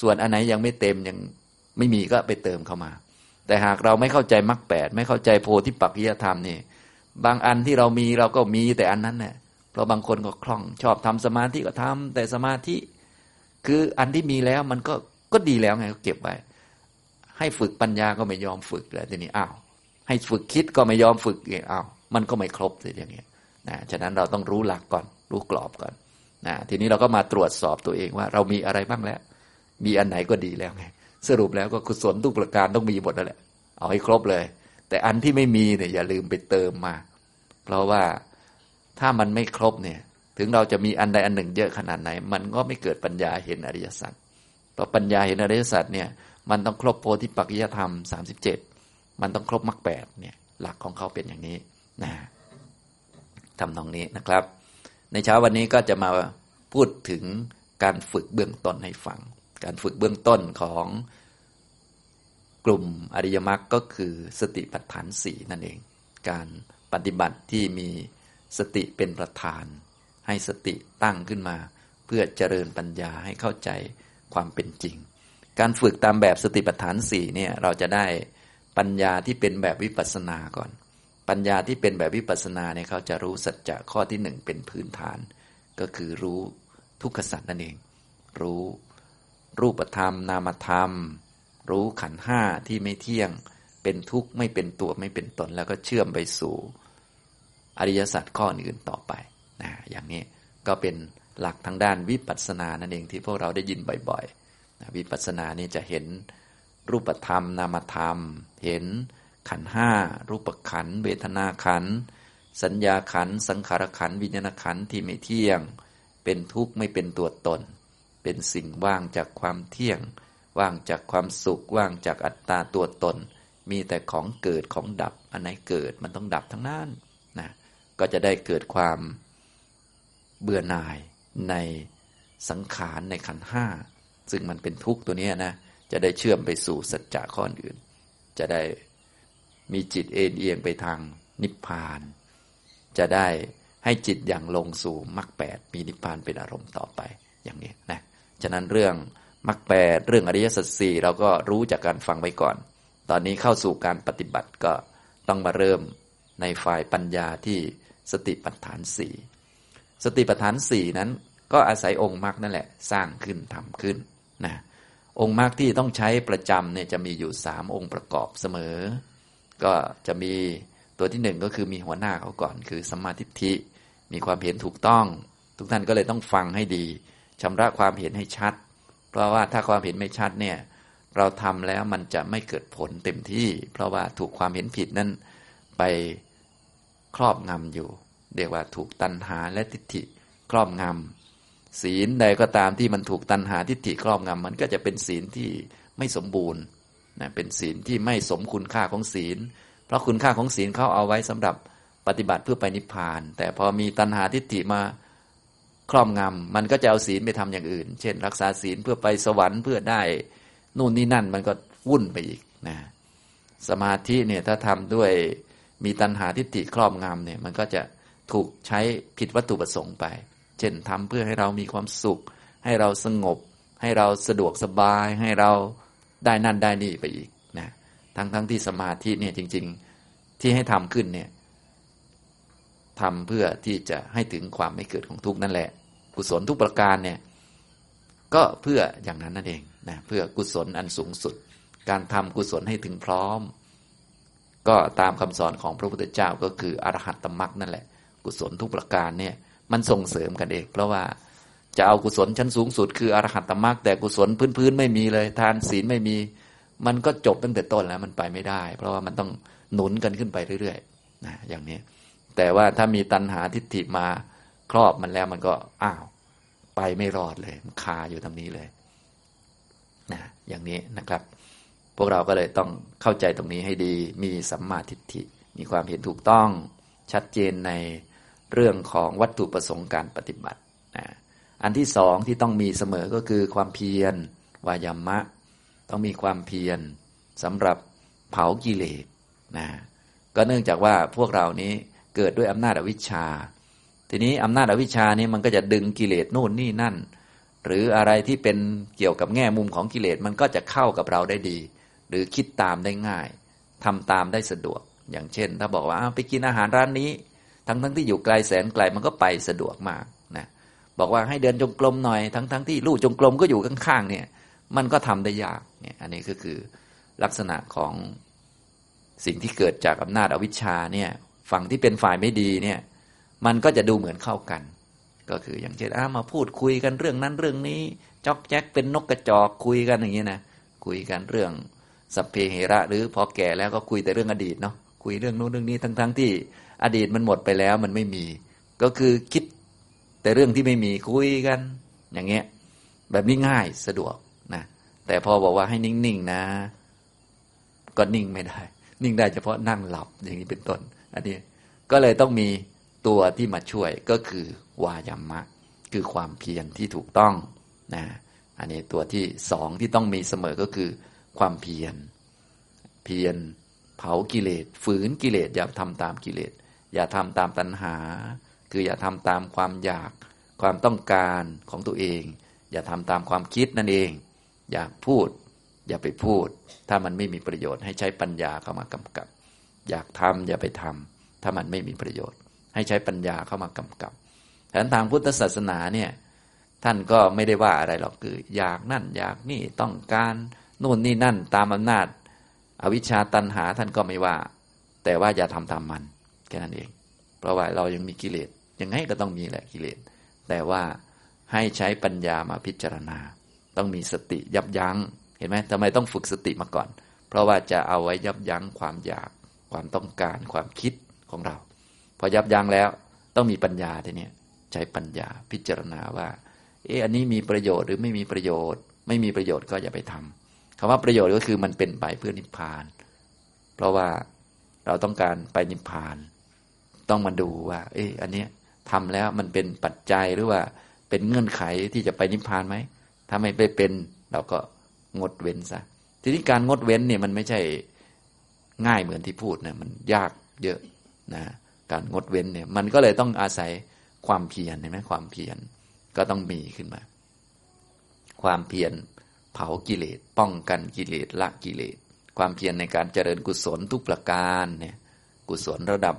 ส่วนอันไหนยังไม่เต็มยังไม่มีก็ไปเติมเข้ามา แต่หากเราไม่เข้าใจมรรคแปดไม่เข้าใจโพธิปักขิยธรรมนี่บางอันที่เรามีเราก็มีแต่อันนั้นเนี่ยเพราะบางคนก็คล่องชอบทำสมาธิก็ทำแต่สมาธิคืออันที่มีแล้วมันก็ก็ดีแล้วไงก็เก็บไว้ ให้ฝึกปัญญาก็ไม่ยอมฝึกแล้วทีนี้อ้าวให้ฝึกคิดก็ไม่ยอมฝึกองอ้าวมันก็ไม่ครบเลยอย่างเงี้ยนะฉะนั้นเราต้องรู้หลักก่อน รู้กรอบก่อนนะทีนี้เราก็มาตรวจสอบตัวเองว่า เรามีอะไรบ้างแล้ว มีอันไหนก็ดีแล้วไงสรุปแล้วก็กุศลทุกประการต้องมีหมดแล้วแหละ เอาให้ครบเลย แต่อันที่ไม่มีเนี่ยอย่าลืมไปเติมมา เพราะว่าถ้ามันไม่ครบเนี่ย ถึงเราจะมีอันใดอันหนึ่งเยอะขนาดไหน มันก็ไม่เกิดปัญญาเห็นอริยสัจเพราะปัญญาเห็นอริยสัจเนี่ย มันต้องครบโพธิปักจยธรรมสามสิบเจ็ดมันต้องครบมรรคแปดเนี่ย หลักของเขาเป็นอย่างนี้นะทำตรงนี้นะครับ ในเช้าวันนี้ก็จะมาพูดถึงการฝึกเบื้องต้นให้ฟัง การฝึกเบื้องต้นของกลุ่มอริยมรรคก็คือสติปัฏฐานสี่นั่นเอง การปฏิบัติที่มีสติเป็นประธาน ให้สติตั้งขึ้นมา เพื่อเจริญปัญญาให้เข้าใจความเป็นจริง การฝึกตามแบบสติปัฏฐานสี่เนี่ยเราจะได้ปัญญาที่เป็นแบบวิปัสสนาก่อน ปัญญาที่เป็นแบบวิปัสสนาเนี่ยเขาจะรู้สัจจะข้อที่หนึ่งเป็นพื้นฐาน ก็คือรู้ทุกขสัจนั่นเอง รู้รูปธรรม นามธรรม รู้ขันห้าที่ไม่เที่ยง เป็นทุกข์ไม่เป็นตัวไม่เป็นตน แล้วก็เชื่อมไปสู่อริยสัจข้ออื่นต่อไปนะอย่างนี้ก็เป็นหลักทางด้านวิปัสสนานั่นเองที่พวกเราได้ยินบ่อยๆวิปัสสนานี่จะเห็นรูปธรรม นามธรรม เห็น ขันห้ารูปขัน เวทนาขัน สัญญาขัน สังขารขัน วิญญาณขันที่ไม่เที่ยง เป็นทุกข์ไม่เป็นตัวตน เป็นสิ่งว่างจากความเที่ยง ว่างจากความสุข ว่างจากอัตตาตัวตน มีแต่ของเกิดของดับ อันไหนเกิดมันต้องดับทั้งนั้นนะ ก็จะได้เกิดความเบื่อหน่ายในสังขารในขันห้า ซึ่งมันเป็นทุกข์ตัวนี้นะ จะได้เชื่อมไปสู่สัจจะข้ออื่น จะได้ มีจิตเอ็นเอียงไปทางนิพพาน จะได้ให้จิตอย่างลงสู่มรรคแปดมีนิพพานเป็นอารมณ์ต่อไปอย่างนี้นะฉะนั้นเรื่องมรรคแปดเรื่องอริยสัจสี่เราก็รู้จากการฟังไว้ก่อน ตอนนี้เข้าสู่การปฏิบัติก็ต้องมาเริ่มในฝ่ายปัญญาที่สติปัฏฐานสี่สติปัฏฐานสี่นั้น ก็อาศัยองค์มรรคนั่นแหละ สร้างขึ้นทำขึ้นนะองค์มรรคที่ต้องใช้ประจำเนี่ยจะมีอยู่สามองค์ประกอบเสมอ ก็จะมีตัวที่หนึ่งก็คือมีหัวหน้าเขาก่อน คือสัมมาทิฏฐิมีความเห็นถูกต้อง ทุกท่านก็เลยต้องฟังให้ดีชำระความเห็นให้ชัด เพราะว่าถ้าความเห็นไม่ชัดเนี่ยเราทำแล้วมันจะไม่เกิดผลเต็มที่ เพราะว่าถูกความเห็นผิดนั้นไปครอบงำอยู่ เรียกว่าถูกตัณหาและทิฏฐิครอบงำศีลใดก็ตามที่มันถูกตัณหาทิฏฐิครอบงำมันก็จะเป็นศีลที่ไม่สมบูรณ์ นะเป็นศีลที่ไม่สมคุณค่าของศีล เพราะคุณค่าของศีลเขาเอาไว้สำหรับปฏิบัติเพื่อไปนิพพาน แต่พอมีตัณหาทิฏฐิมาครอบงำมันก็จะเอาศีลไปทำอย่างอื่น เช่น รักษาศีลเพื่อไปสวรรค์เพื่อได้นู่นนี่นั่นมันก็วุ่นไปอีกนะสมาธิเนี่ยถ้าทำด้วยมีตัณหาทิฏฐิครอบงำเนี่ยมันก็จะถูกใช้ผิดวัตถุประสงค์ไป เช่นทำเพื่อให้เรามีความสุข ให้เราสงบ ให้เราสะดวกสบาย ให้เรา ได้นั่นได้นี่ไปอีกนะทั้งทั้งที่สมาธิเนี่ยจริง ๆที่ให้ทำขึ้นเนี่ยทำเพื่อที่จะให้ถึงความไม่เกิดของทุกข์นั่นแหละ กุศลทุกประการเนี่ยก็เพื่ออย่างนั้นนั่นเองนะเพื่อกุศลอันสูงสุด การทำกุศลให้ถึงพร้อม ก็ตามคำสอนของพระพุทธเจ้าก็คืออรหัตตมรักนั่นแหละ กุศลทุกประการเนี่ยมันส่งเสริมกันเอง เพราะว่า จะเอากุศลชั้นสูงสุดคืออรหัตตมรักแต่กุศลพื้นๆไม่มีเลย ทานศีลไม่มี มันก็จบตั้งแต่ต้นแล้วมันไปไม่ได้ เพราะว่ามันต้องหนุนกันขึ้นไปเรื่อยๆนะอย่างนี้ แต่ว่าถ้ามีตัณหาทิฏฐิมาครอบมันแล้วมันก็อ้าวไปไม่รอดเลยคาอยู่ตรงนี้เลยนะอย่างนี้นะครับ พวกเราก็เลยต้องเข้าใจตรงนี้ให้ดีมีสัมมาทิฏฐิ มีความเห็นถูกต้องชัดเจนในเรื่องของวัตถุประสงค์การปฏิบัติ อันที่สองที่ต้องมีเสมอก็คือความเพียรวายามะ ต้องมีความเพียรสำหรับเผากิเลสนะก็เนื่องจากว่าพวกเรานี้เกิดด้วยอำนาจอวิชชา ทีนี้อำนาจอวิชชานี้มันก็จะดึงกิเลสโน่นนี่นั่น หรืออะไรที่เป็นเกี่ยวกับแง่มุมของกิเลสมันก็จะเข้ากับเราได้ดี หรือคิดตามได้ง่ายทำตามได้สะดวก อย่างเช่น ถ้าบอกว่าไปกินอาหารร้านนี้ ทั้งทั้งที่อยู่ไกลแสนไกลมันก็ไปสะดวกมาก บอกว่าให้เดินจงกรมหน่อยทั้งทั้งที่ลู่จงกรมก็อยู่ข้างๆเนี่ยมันก็ทำได้ยากเนี่ยอันนี้ก็คือลักษณะของสิ่งที่เกิดจากอำนาจอวิชชาเนี่ยฝั่งที่เป็นฝ่ายไม่ดีเนี่ยมันก็จะดูเหมือนเข้ากัน ก็คืออย่างเช่นอามาพูดคุยกันเรื่องนั้นเรื่องนี้จอกแจ๊กเป็นนกกระจอกคุยกันอย่างนี้นะคุยกันเรื่องสัพเพเหระ หรือพอแก่แล้วก็คุยแต่เรื่องอดีตเนาะคุยเรื่องนู้นเรื่องนี้ทั้งๆทที่อดีตมันหมดไปแล้วมันไม่มี ก็คือคิด แต่เรื่องที่ไม่มีคุยกัน อย่างเงี้ย แบบนี้ง่ายสะดวกนะแต่พอบอกว่าให้นิ่งๆนะ ก็นิ่งไม่ได้ นิ่งได้เฉพาะนั่งหลับอย่างนี้เป็นต้น อันนี้ก็เลยต้องมีตัวที่มาช่วยก็คือวายามะ คือความเพียรที่ถูกต้องนะอันนี้ตัวที่สองที่ต้องมีเสมอก็คือ ความเพียร เพียร เผากิเลสฝืนกิเลสอย่าทำตามกิเลสอย่าทำตามตัณหา คืออย่าทำตามความอยากความต้องการของตัวเอง อย่าทำตามความคิดนั่นเอง อยากพูด อย่าไปพูด ถ้ามันไม่มีประโยชน์ให้ใช้ปัญญาเข้ามากำกับ อยากทำอย่าไปทำถ้ามันไม่มีประโยชน์ ให้ใช้ปัญญาเข้ามากำกับแต่ทางพุทธศาสนาเนี่ยท่านก็ไม่ได้ว่าอะไรหรอกคืออยากนั่นอยากนี่ต้องการนู่นนี่นั่นตามอำนาจ อวิชชาตันหาท่านก็ไม่ว่า แต่ว่าอย่าทำตามมันแค่นั้นเอง เพราะว่าเรายังมีกิเลส ยังไงก็ต้องมีแหละกิเลส แต่ว่าให้ใช้ปัญญามาพิจารณา ต้องมีสติยับยัง้ง เห็นไหมทำไมต้องฝึกสติมาก่อน เพราะว่าจะเอาไว้ยับยั้งความอยาก ความต้องการ ความคิดของเรา พอยับยั้งแล้วต้องมีปัญญาทีนี้ใช้ปัญญาพิจารณาว่า เอออันนี้มีประโยชน์หรือไม่มีประโยชน์ ไม่มีประโยชน์ก็อย่าไปทำคำว่าประโยชน์ก็คือมันเป็นไปเพื่อนิพพาน เพราะว่าเราต้องการไปนิพพาน ต้องมาดูว่า เอออันนี้ ทำแล้วมันเป็นปัจจัยหรือว่าเป็นเงื่อนไขที่จะไปนิพพานไหมถ้าไม่ไปเป็นเราก็งดเว้นซะทีนี้การงดเว้นเนี่ยมันไม่ใช่ง่ายเหมือนที่พูดนะมันยากเยอะนะการงดเว้นเนี่ยมันก็เลยต้องอาศัยความเพียรเห็นไหมความเพียรก็ต้องมีขึ้นมา ความเพียรเผากิเลสป้องกันกิเลสละกิเลสความเพียรในการเจริญกุศลทุกประการเนี่ยกุศลระดับ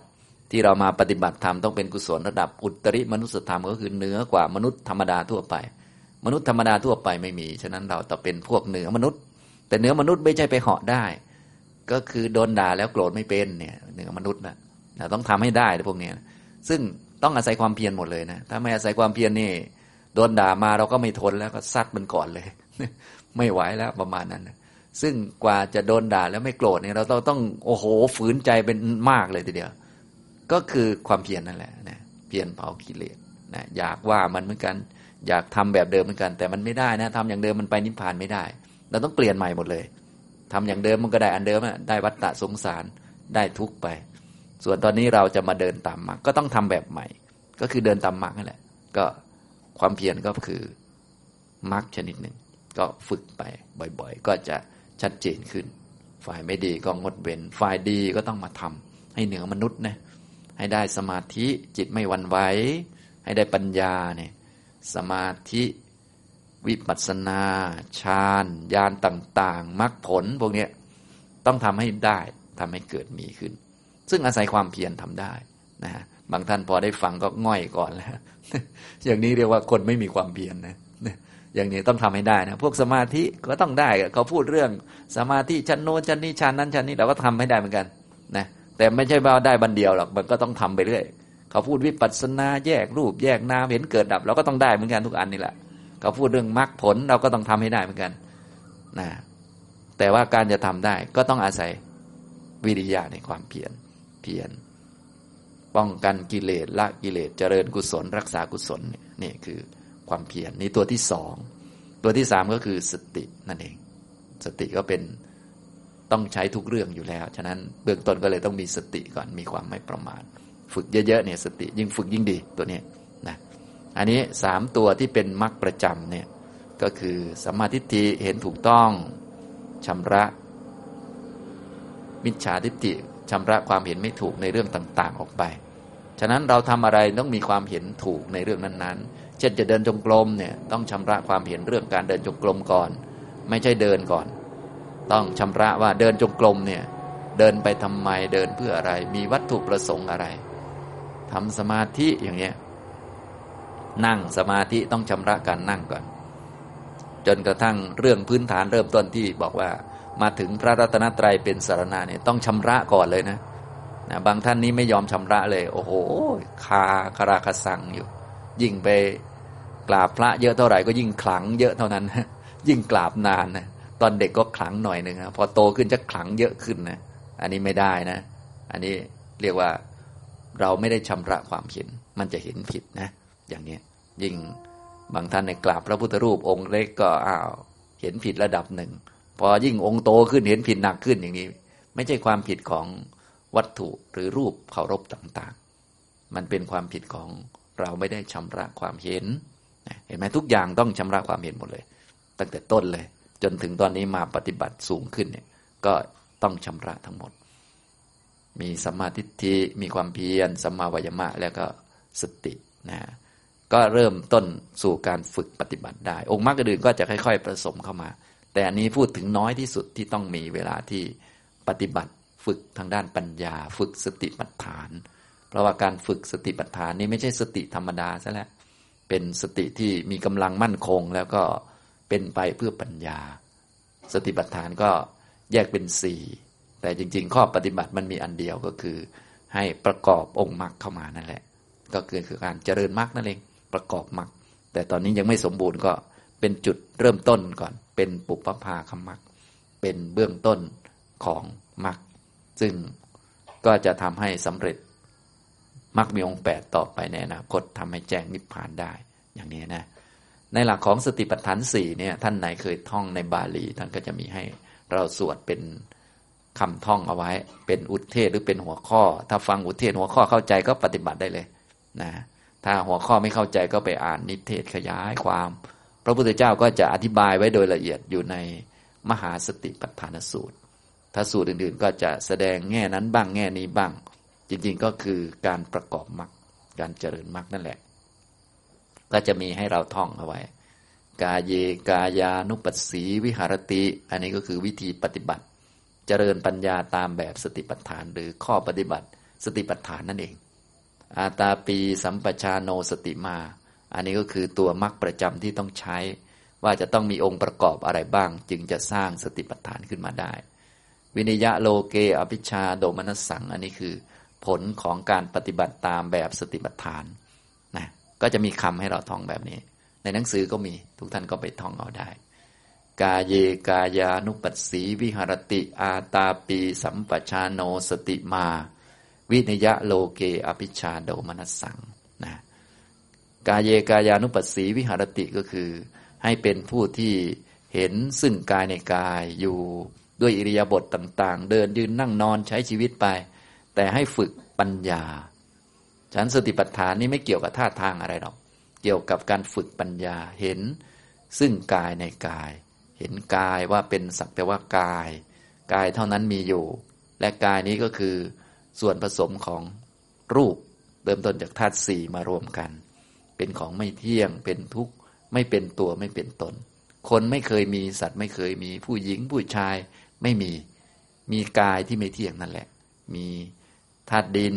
ที่เรามาปฏิบัติธรรมต้องเป็นกุศลระดับอุตริมนุสธรรมก็คือเหนือกว่ามนุษย์ธรรมดาทั่วไป มนุษย์ธรรมดาทั่วไปไม่มี ฉะนั้นเราต้องเป็นพวกเหนือมนุษย์ แต่เหนือมนุษย์ไม่ใช่ไปเหาะได้ ก็คือโดนด่าแล้วโกรธไม่เป็นเนี่ยเหนือมนุษย์นะเราต้องทำให้ได้พวกนี้ซึ่งต้องอาศัยความเพียรหมดเลยนะถ้าไม่อาศัยความเพียรนี่โดนด่ามาเราก็ไม่ทนแล้วก็ซัดมันก่อนเลย ไม่ไหวแล้วประมาณนั้นซึ่งกว่าจะโดนด่าแล้วไม่โกรธเนี่ยเราต้องต้องโอ้โหฝืนใจเป็นมากเลยทีเดียว ก็คือความเพียรนนั่นแหละนะเพียรเผากิเลสนะอยากว่ามันเหมือนกัน อยากทำแบบเดิมเหมือนกัน แต่มันไม่ได้นะทำอย่างเดิมมันไปนิพพานไม่ได้ เราต้องเปลี่ยนใหม่หมดเลยทำอย่างเดิมมันก็ได้อันเดิมได้วัฏฏะสงสารได้ทุกไป ส่วนตอนนี้เราจะมาเดินตามมรรคก็ต้องทำแบบใหม่ ก็คือเดินตามมรรคนั่นแหละ ก็ความเพียรก็คือมรรคชนิดหนึ่งก็ฝึกไปบ่อยๆ ก็จะชัดเจนขึ้น ฝ่ายไม่ดีก็งดเว้น ฝ่ายดีก็ต้องมาทำให้เหนือมนุษย์นะ ให้ได้สมาธิจิตไม่วันไหวให้ได้ปัญญาเนี่ยสมาธิวิปัสสนาฌานญาณต่าง ๆมรรคผลพวกนี้ต้องทำให้ได้ทำให้เกิดมีขึ้น ซึ่งอาศัยความเพียรทำได้นะฮะบางท่านพอได้ฟังก็ง่อยก่อนแล้ว อย่างนี้เรียกว่าคนไม่มีความเพียรนะอย่างนี้ต้องทำให้ได้นะพวกสมาธิก็ต้องได้เขาพูดเรื่องสมาธิชั้นโน้นชั้นนี้ชั้นนั้นชั้นนี้เราก็ทำให้ได้เหมือนกันนะ แต่ไม่ใช่ว่าได้บันเดียวหรอกมันก็ต้องทำไปเรื่อยเขาพูดวิปัสสนาแยกรูปแยกนามเห็นเกิดดับ เราก็ต้องได้เหมือนกันทุกอันนี่แหละเขาพูดเรื่องมรรคผลเราก็ต้องทำให้ได้เหมือนกันนะแต่ว่าการจะทำได้ก็ต้องอาศัยวิริยะในความเพียรเพียรป้องกันกิเลสละกิเลสเจริญกุศล รักษากุศลนี่คือความเพียรนี่ตัวที่สองตัวที่สามก็คือสตินั่นเอง สติก็เป็น ต้องใช้ทุกเรื่องอยู่แล้ว ฉะนั้นเบื้องต้นก็เลยต้องมีสติก่อนมีความไม่ประมาทฝึกเยอะๆเนี่ยสติยิ่งฝึกยิ่งดีตัวนี้นะอันนี้สามตัวที่เป็นมรรคประจำเนี่ยก็คือสัมมาทิฏฐิเห็นถูกต้องชำระ มิจฉาทิฏฐิชำระความเห็นไม่ถูกในเรื่องต่าง ๆ ออกไป ฉะนั้นเราทำอะไรต้องมีความเห็นถูกในเรื่องนั้นๆ เช่นจะเดินจงกรมเนี่ยต้องชำระความเห็นเรื่องการเดินจงกรมก่อน ไม่ใช่เดินก่อน ต้องชำระว่าเดินจงกรมเนี่ย เดินไปทำไมเดินเพื่ออะไร มีวัตถุประสงค์อะไรทำสมาธิอย่างเนี้ยนั่งสมาธิต้องชำระการนั่งก่อน จนกระทั่งเรื่องพื้นฐานเริ่มต้นที่บอกว่ามาถึงพระรัตนตรัยเป็นสารณาเนี่ยต้องชำระก่อนเลยนะนะบางท่านนี้ไม่ยอมชำระเลย โอ้โห คาคาราคสังอยู่ ยิ่งไปกราบพระเยอะเท่าไหร่ก็ยิ่งขลังเยอะเท่านั้น ยิ่งกราบนานนะ ตอนเด็กก็ขลังหน่อยหนึ่งพอโตขึ้นจะขลังเยอะขึ้นนะอันนี้ไม่ได้นะ อันนี้เรียกว่าเราไม่ได้ชำระความเห็น มันจะเห็นผิดนะ อย่างนี้ยิ่งบางท่านในกราบพระพุทธรูปองค์เล็กก็อ้าวเห็นผิดระดับหนึ่ง พอยิ่งองค์โตขึ้นเห็นผิดหนักขึ้นอย่างนี้ ไม่ใช่ความผิดของวัตถุหรือรูปเคารพต่างๆ มันเป็นความผิดของเราไม่ได้ชำระความเห็น เห็นไหมทุกอย่างต้องชำระความเห็นหมดเลย ตั้งแต่ต้นเลย จนถึงตอนนี้มาปฏิบัติสูงขึ้นเนี่ยก็ต้องชำระทั้งหมด มีสัมมาทิฏฐิมีความเพียรสัมมาวายมะ แล้วก็สตินะก็เริ่มต้นสู่การฝึกปฏิบัติได้ องค์มรรคอื่นก็จะค่อย ๆ ผสมเข้ามา แต่อันนี้พูดถึงน้อยที่สุดที่ต้องมีเวลาที่ปฏิบัติฝึกทางด้านปัญญา ฝึกสติปัฏฐาน เพราะว่าการฝึกสติปัฏฐานนี้ไม่ใช่สติธรรมดาซะแล้วเป็นสติที่มีกำลังมั่นคงแล้วก็เเป็นไปเพื่อปัญญา สติปัฏฐานก็แยกเป็นสี่แต่จริง ๆ ข้อปฏิบัติมันมีอันเดียวก็คือ ให้ประกอบองค์มรรคเข้ามานั่นแหละ ก็คือคือการเจริญมรรคนั่นเองประกอบมรรคแต่ตอนนี้ยังไม่สมบูรณ์ก็เป็นจุดเริ่มต้นก่อน เป็นปุปภาคมักเป็นเบื้องต้นของมักซึ่งก็จะทำให้สำเร็จมักมีองค์แปดต่อไปในอนาคตทำให้แจ้งนิพพานได้ อย่างนี้นะ ในหลักของสติปัฏฐานสี่เนี่ยท่านไหนเคยท่องในบาลี ท่านก็จะมีให้เราสวดเป็นคำท่องเอาไว้ เป็นอุทเทศหรือเป็นหัวข้อ ถ้าฟังอุทเทศหัวข้อเข้าใจก็ปฏิบัติได้เลยนะถ้าหัวข้อไม่เข้าใจก็ไปอ่านนิเทศขยายความ พระพุทธเจ้าก็จะอธิบายไว้โดยละเอียดอยู่ในมหาสติปัฏฐานสูตร ถ้าสูตรอื่นๆ ก็จะแสดงแง่นั้นบ้างแง่นี้บ้าง จริงๆก็คือการประกอบมรรคการเจริญมรรคนั่นแหละ ก็จะมีให้เราท่องเอาไว้ กาเยกายานุปัสสีวิหารติ อันนี้ก็คือวิธีปฏิบัติ เจริญปัญญาตามแบบสติปัฏฐาน หรือข้อปฏิบัติสติปัฏฐานนั่นเอง อาตาปีสัมปชาโนสติมา อันนี้ก็คือตัวมรรคประจำที่ต้องใช้ ว่าจะต้องมีองค์ประกอบอะไรบ้าง จึงจะสร้างสติปัฏฐานขึ้นมาได้ วินิยะโลเกอภิชาโดมนัสสัง อันนี้คือ ผลของการปฏิบัติตามแบบสติปัฏฐาน ก็จะมีคำให้เราท่องแบบนี้ ในหนังสือก็มีทุกท่านก็ไปท่องเอาได้ กาเยกายานุปัสสี วิหรติ อาตาปี สัมปชาโนสติมา วินยะโลเกอภิชาโดมนัสสังนะกาเยกายานุปัสสี วิหารติก็คือ ให้เป็นผู้ที่เห็นซึ่งกายในกายอยู่ด้วยอิริยาบถต่าง ๆ เดินยืนนั่งนอนใช้ชีวิตไป แต่ให้ฝึกปัญญา ฉันสติปัฏฐานนี้ไม่เกี่ยวกับท่าทางอะไรหรอก เกี่ยวกับการฝึกปัญญาเห็นซึ่งกายในกาย เห็นกายว่าเป็นสักแต่ว่ากาย กายเท่านั้นมีอยู่ และกายนี้ก็คือส่วนผสมของรูปเริ่มต้นจากธาตุสี่มารวมกัน เป็นของไม่เที่ยงเป็นทุกข์ไม่เป็นตัวไม่เป็นตน คนไม่เคยมีสัตว์ไม่เคยมีผู้หญิงผู้ชายไม่มี มีกายที่ไม่เที่ยงนั่นแหละ มีธาตุดิน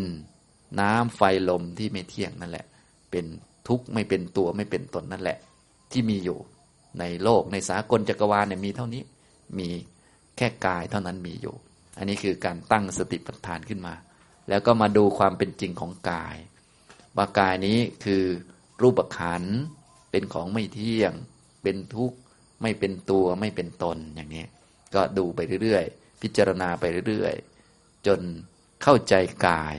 น้ำไฟลมที่ไม่เที่ยงนั่นแหละ เป็นทุกข์ไม่เป็นตัวไม่เป็นตนนั่นแหละ ที่มีอยู่ในโลกในสากลจักรวาลเนี่ยมีเท่านี้มีแค่กายเท่านั้นมีอยู่ อันนี้คือการตั้งสติปัฏฐานขึ้นมา แล้วก็มาดูความเป็นจริงของกาย ว่ากายนี้คือรูปขันเป็นของไม่เที่ยง เป็นทุกข์ไม่เป็นตัวไม่เป็นตนอย่างนี้ ก็ดูไปเรื่อยๆ พิจารณาไปเรื่อยๆ จนเข้าใจกาย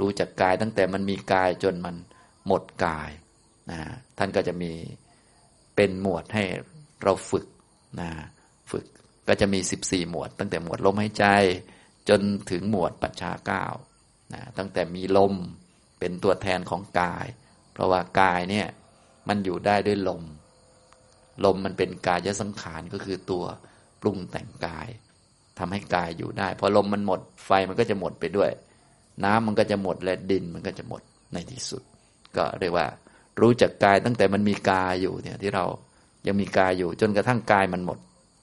รู้จักกายตั้งแต่มันมีกายจนมันหมดกายนะท่านก็จะมีเป็นหมวดให้เราฝึกนะฝึกก็จะมี 14 หมวด ตั้งแต่หมวดลมหายใจ จนถึงหมวดปัจฉาเก้านะตั้งแต่มีลมเป็นตัวแทนของกาย เพราะว่ากายเนี่ยมันอยู่ได้ด้วยลม ลมมันเป็นกายสังขารก็คือตัวปรุงแต่งกายทำให้กายอยู่ได้ พอลมมันหมดไฟมันก็จะหมดไปด้วย น้ำมันก็จะหมดและดินมันก็จะหมดในที่สุด ก็เรียกว่า รู้จักกายตั้งแต่มันมีกายอยู่เนี่ยที่เรายังมีกายอยู่ จนกระทั่งกายมันหมด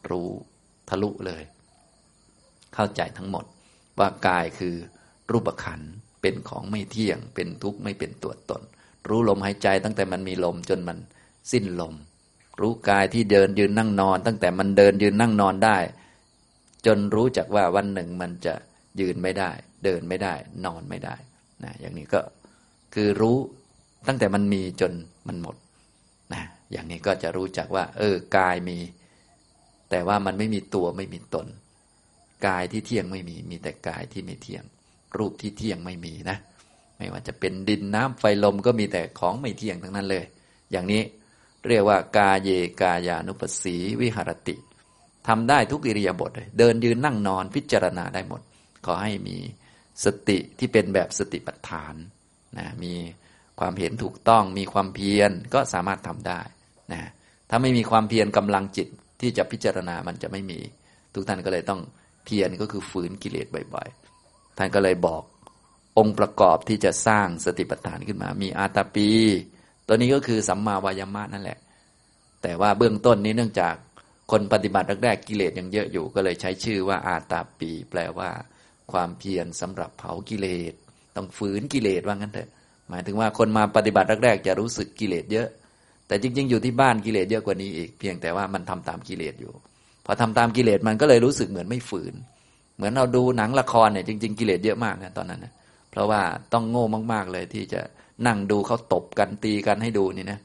รู้ทะลุเลย เข้าใจทั้งหมด ว่ากายคือรูปขันเป็นของไม่เที่ยง เป็นทุกข์ไม่เป็นตัวตน รู้ลมหายใจตั้งแต่มันมีลมจนมันสิ้นลม รู้กายที่เดินยืนนั่งนอน ตั้งแต่มันเดินยืนนั่งนอนได้ จนรู้จักว่าวันหนึ่งมันจะ ยืนไม่ได้ เดินไม่ได้ นอนไม่ได้นะอย่างนี้ก็คือรู้ตั้งแต่มันมีจนมันหมดนะอย่างนี้ก็จะรู้จักว่า เออกายมี แต่ว่ามันไม่มีตัวไม่มีตน กายที่เที่ยงไม่มี มีแต่กายที่ไม่เที่ยง รูปที่เที่ยงไม่มีนะ ไม่ว่าจะเป็นดินน้ำไฟลมก็มีแต่ของไม่เที่ยงทั้งนั้นเลย อย่างนี้เรียกว่ากาเยกายานุปัสสีวิหารติทำได้ทุกอิริยาบถเลยเดินยืนนั่งนอนพิจารณาได้หมด ขอให้มีสติที่เป็นแบบสติปัฏฐานนะมีความเห็นถูกต้องมีความเพียรก็สามารถทำได้นะถ้าไม่มีความเพียรกำลังจิตที่จะพิจารณามันจะไม่มี ทุกท่านก็เลยต้องเพียรก็คือฝืนกิเลสบ่อยๆ ท่านก็เลยบอกองค์ประกอบที่จะสร้างสติปัฏฐานขึ้นมา มีอาตาปี ตัวนี้ก็คือสัมมาวายามะนั่นแหละ แต่ว่าเบื้องต้นนี้เนื่องจากคนปฏิบัติแรกๆกิเลสยังเยอะอยู่ ก็เลยใช้ชื่อว่าอาตาปี แปลว่า ความเพียรสำหรับเผากิเลส ต้องฝืนกิเลสว่างั้นเถอะ หมายถึงว่าคนมาปฏิบัติแรกๆจะรู้สึกกิเลสเยอะ แต่จริง ๆ อยู่ที่บ้านกิเลสเยอะกว่านี้อีก เพียงแต่ว่ามันทำตามกิเลสอยู่ พอทำตามกิเลสมันก็เลยรู้สึกเหมือนไม่ฝืน เหมือนเราดูหนังละครเนี่ยจริง ๆ กิเลสเยอะมากนะตอนนั้นนะเพราะว่าต้องโง่มากๆเลยที่จะนั่งดูเขาตบกันตีกันให้ดูนี่นะ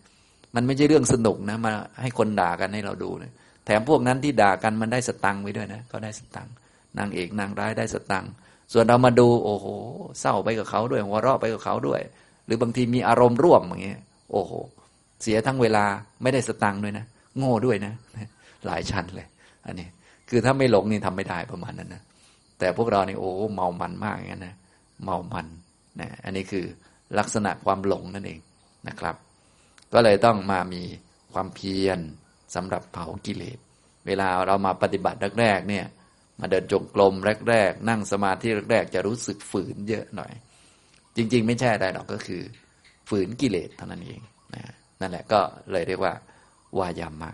มันไม่ใช่เรื่องสนุกนะมาให้คนด่ากันให้เราดูเนะแถมพวกนั้นที่ด่ากันมันได้สตังค์ไว้ด้วยนะเขาได้สตังค์ นางเอกนางร้ายได้สตังค์ส่วนเรามาดูโอ้โหเศร้าไปกับเขาด้วยหัวเราะไปกับเขาด้วย หรือบางทีมีอารมณ์ร่วมอย่างเงี้ยโอ้โห เสียทั้งเวลาไม่ได้สตังค์ด้วยนะโง่ด้วยนะ หลายชั้นเลย อันนี้ คือถ้าไม่หลงนี่ทำไม่ได้ประมาณนั้นนะแต่พวกเราเนี่โอ้เมามันมากอย่างนั้นนะเมามันนะอันนี้คือลักษณะความหลงนั่นเองนะครับ ก็เลยต้องมามีความเพียรสำหรับเผากิเลส เวลาเรามาปฏิบัติแรกๆเนี่ย มาเดินจงกรมแรก ๆ นั่งสมาธิแรก ๆ จะรู้สึกฝืนเยอะหน่อย จริง ๆ ไม่ใช่อะไรหรอกก็คือ ฝืนกิเลสเท่านั้นเองนะนั่นแหละก็เลยเรียกว่า วายามะ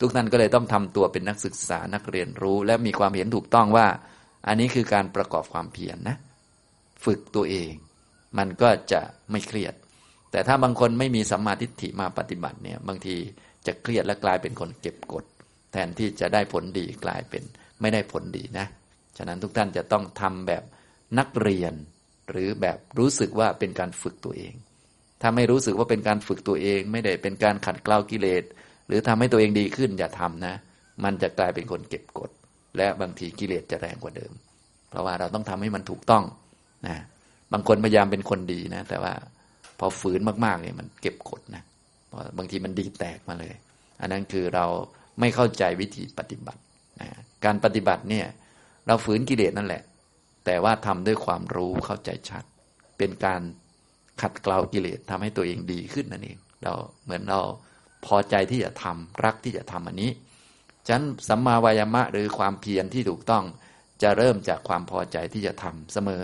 ทุกท่านก็เลยต้องทำตัวเป็นนักศึกษานักเรียนรู้ และมีความเห็นถูกต้องว่า อันนี้คือการประกอบความเพียรนนะ ฝึกตัวเอง มันก็จะไม่เครียด แต่ถ้าบางคนไม่มีสัมมาทิฏฐิมาปฏิบัติเนี่ย บางทีจะเครียดและกลายเป็นคนเก็บกด แทนที่จะได้ผลดีกลายเป็น ไม่ได้ผลดีนะ ฉะนั้นทุกท่านจะต้องทำแบบนักเรียน หรือแบบรู้สึกว่าเป็นการฝึกตัวเอง ถ้าไม่รู้สึกว่าเป็นการฝึกตัวเอง ไม่ได้เป็นการขัดเกลากิเลสหรือทำให้ตัวเองดีขึ้นอย่าทำนะ มันจะกลายเป็นคนเก็บกด และบางทีกิเลสจะแรงกว่าเดิม เพราะว่าเราต้องทำให้มันถูกต้องนะบางคนพยายามเป็นคนดีนะ แต่ว่าพอฝืนมากๆเนี่ยมันเก็บกดนะบางทีมันดีแตกมาเลย อันนั้นคือเราไม่เข้าใจวิธีปฏิบัติ การปฏิบัติเนี่ยเราฝืนกิเลสนั่นแหละ แต่ว่าทำด้วยความรู้เข้าใจชัด เป็นการขัดเกลากิเลสทำให้ตัวเองดีขึ้นนั่นเองเราเหมือนเราพอใจที่จะทำรักที่จะทำอันนี้ฉะนั้นสัมมาวายามะหรือความเพียรที่ถูกต้องจะเริ่มจากความพอใจที่จะทำเสมอ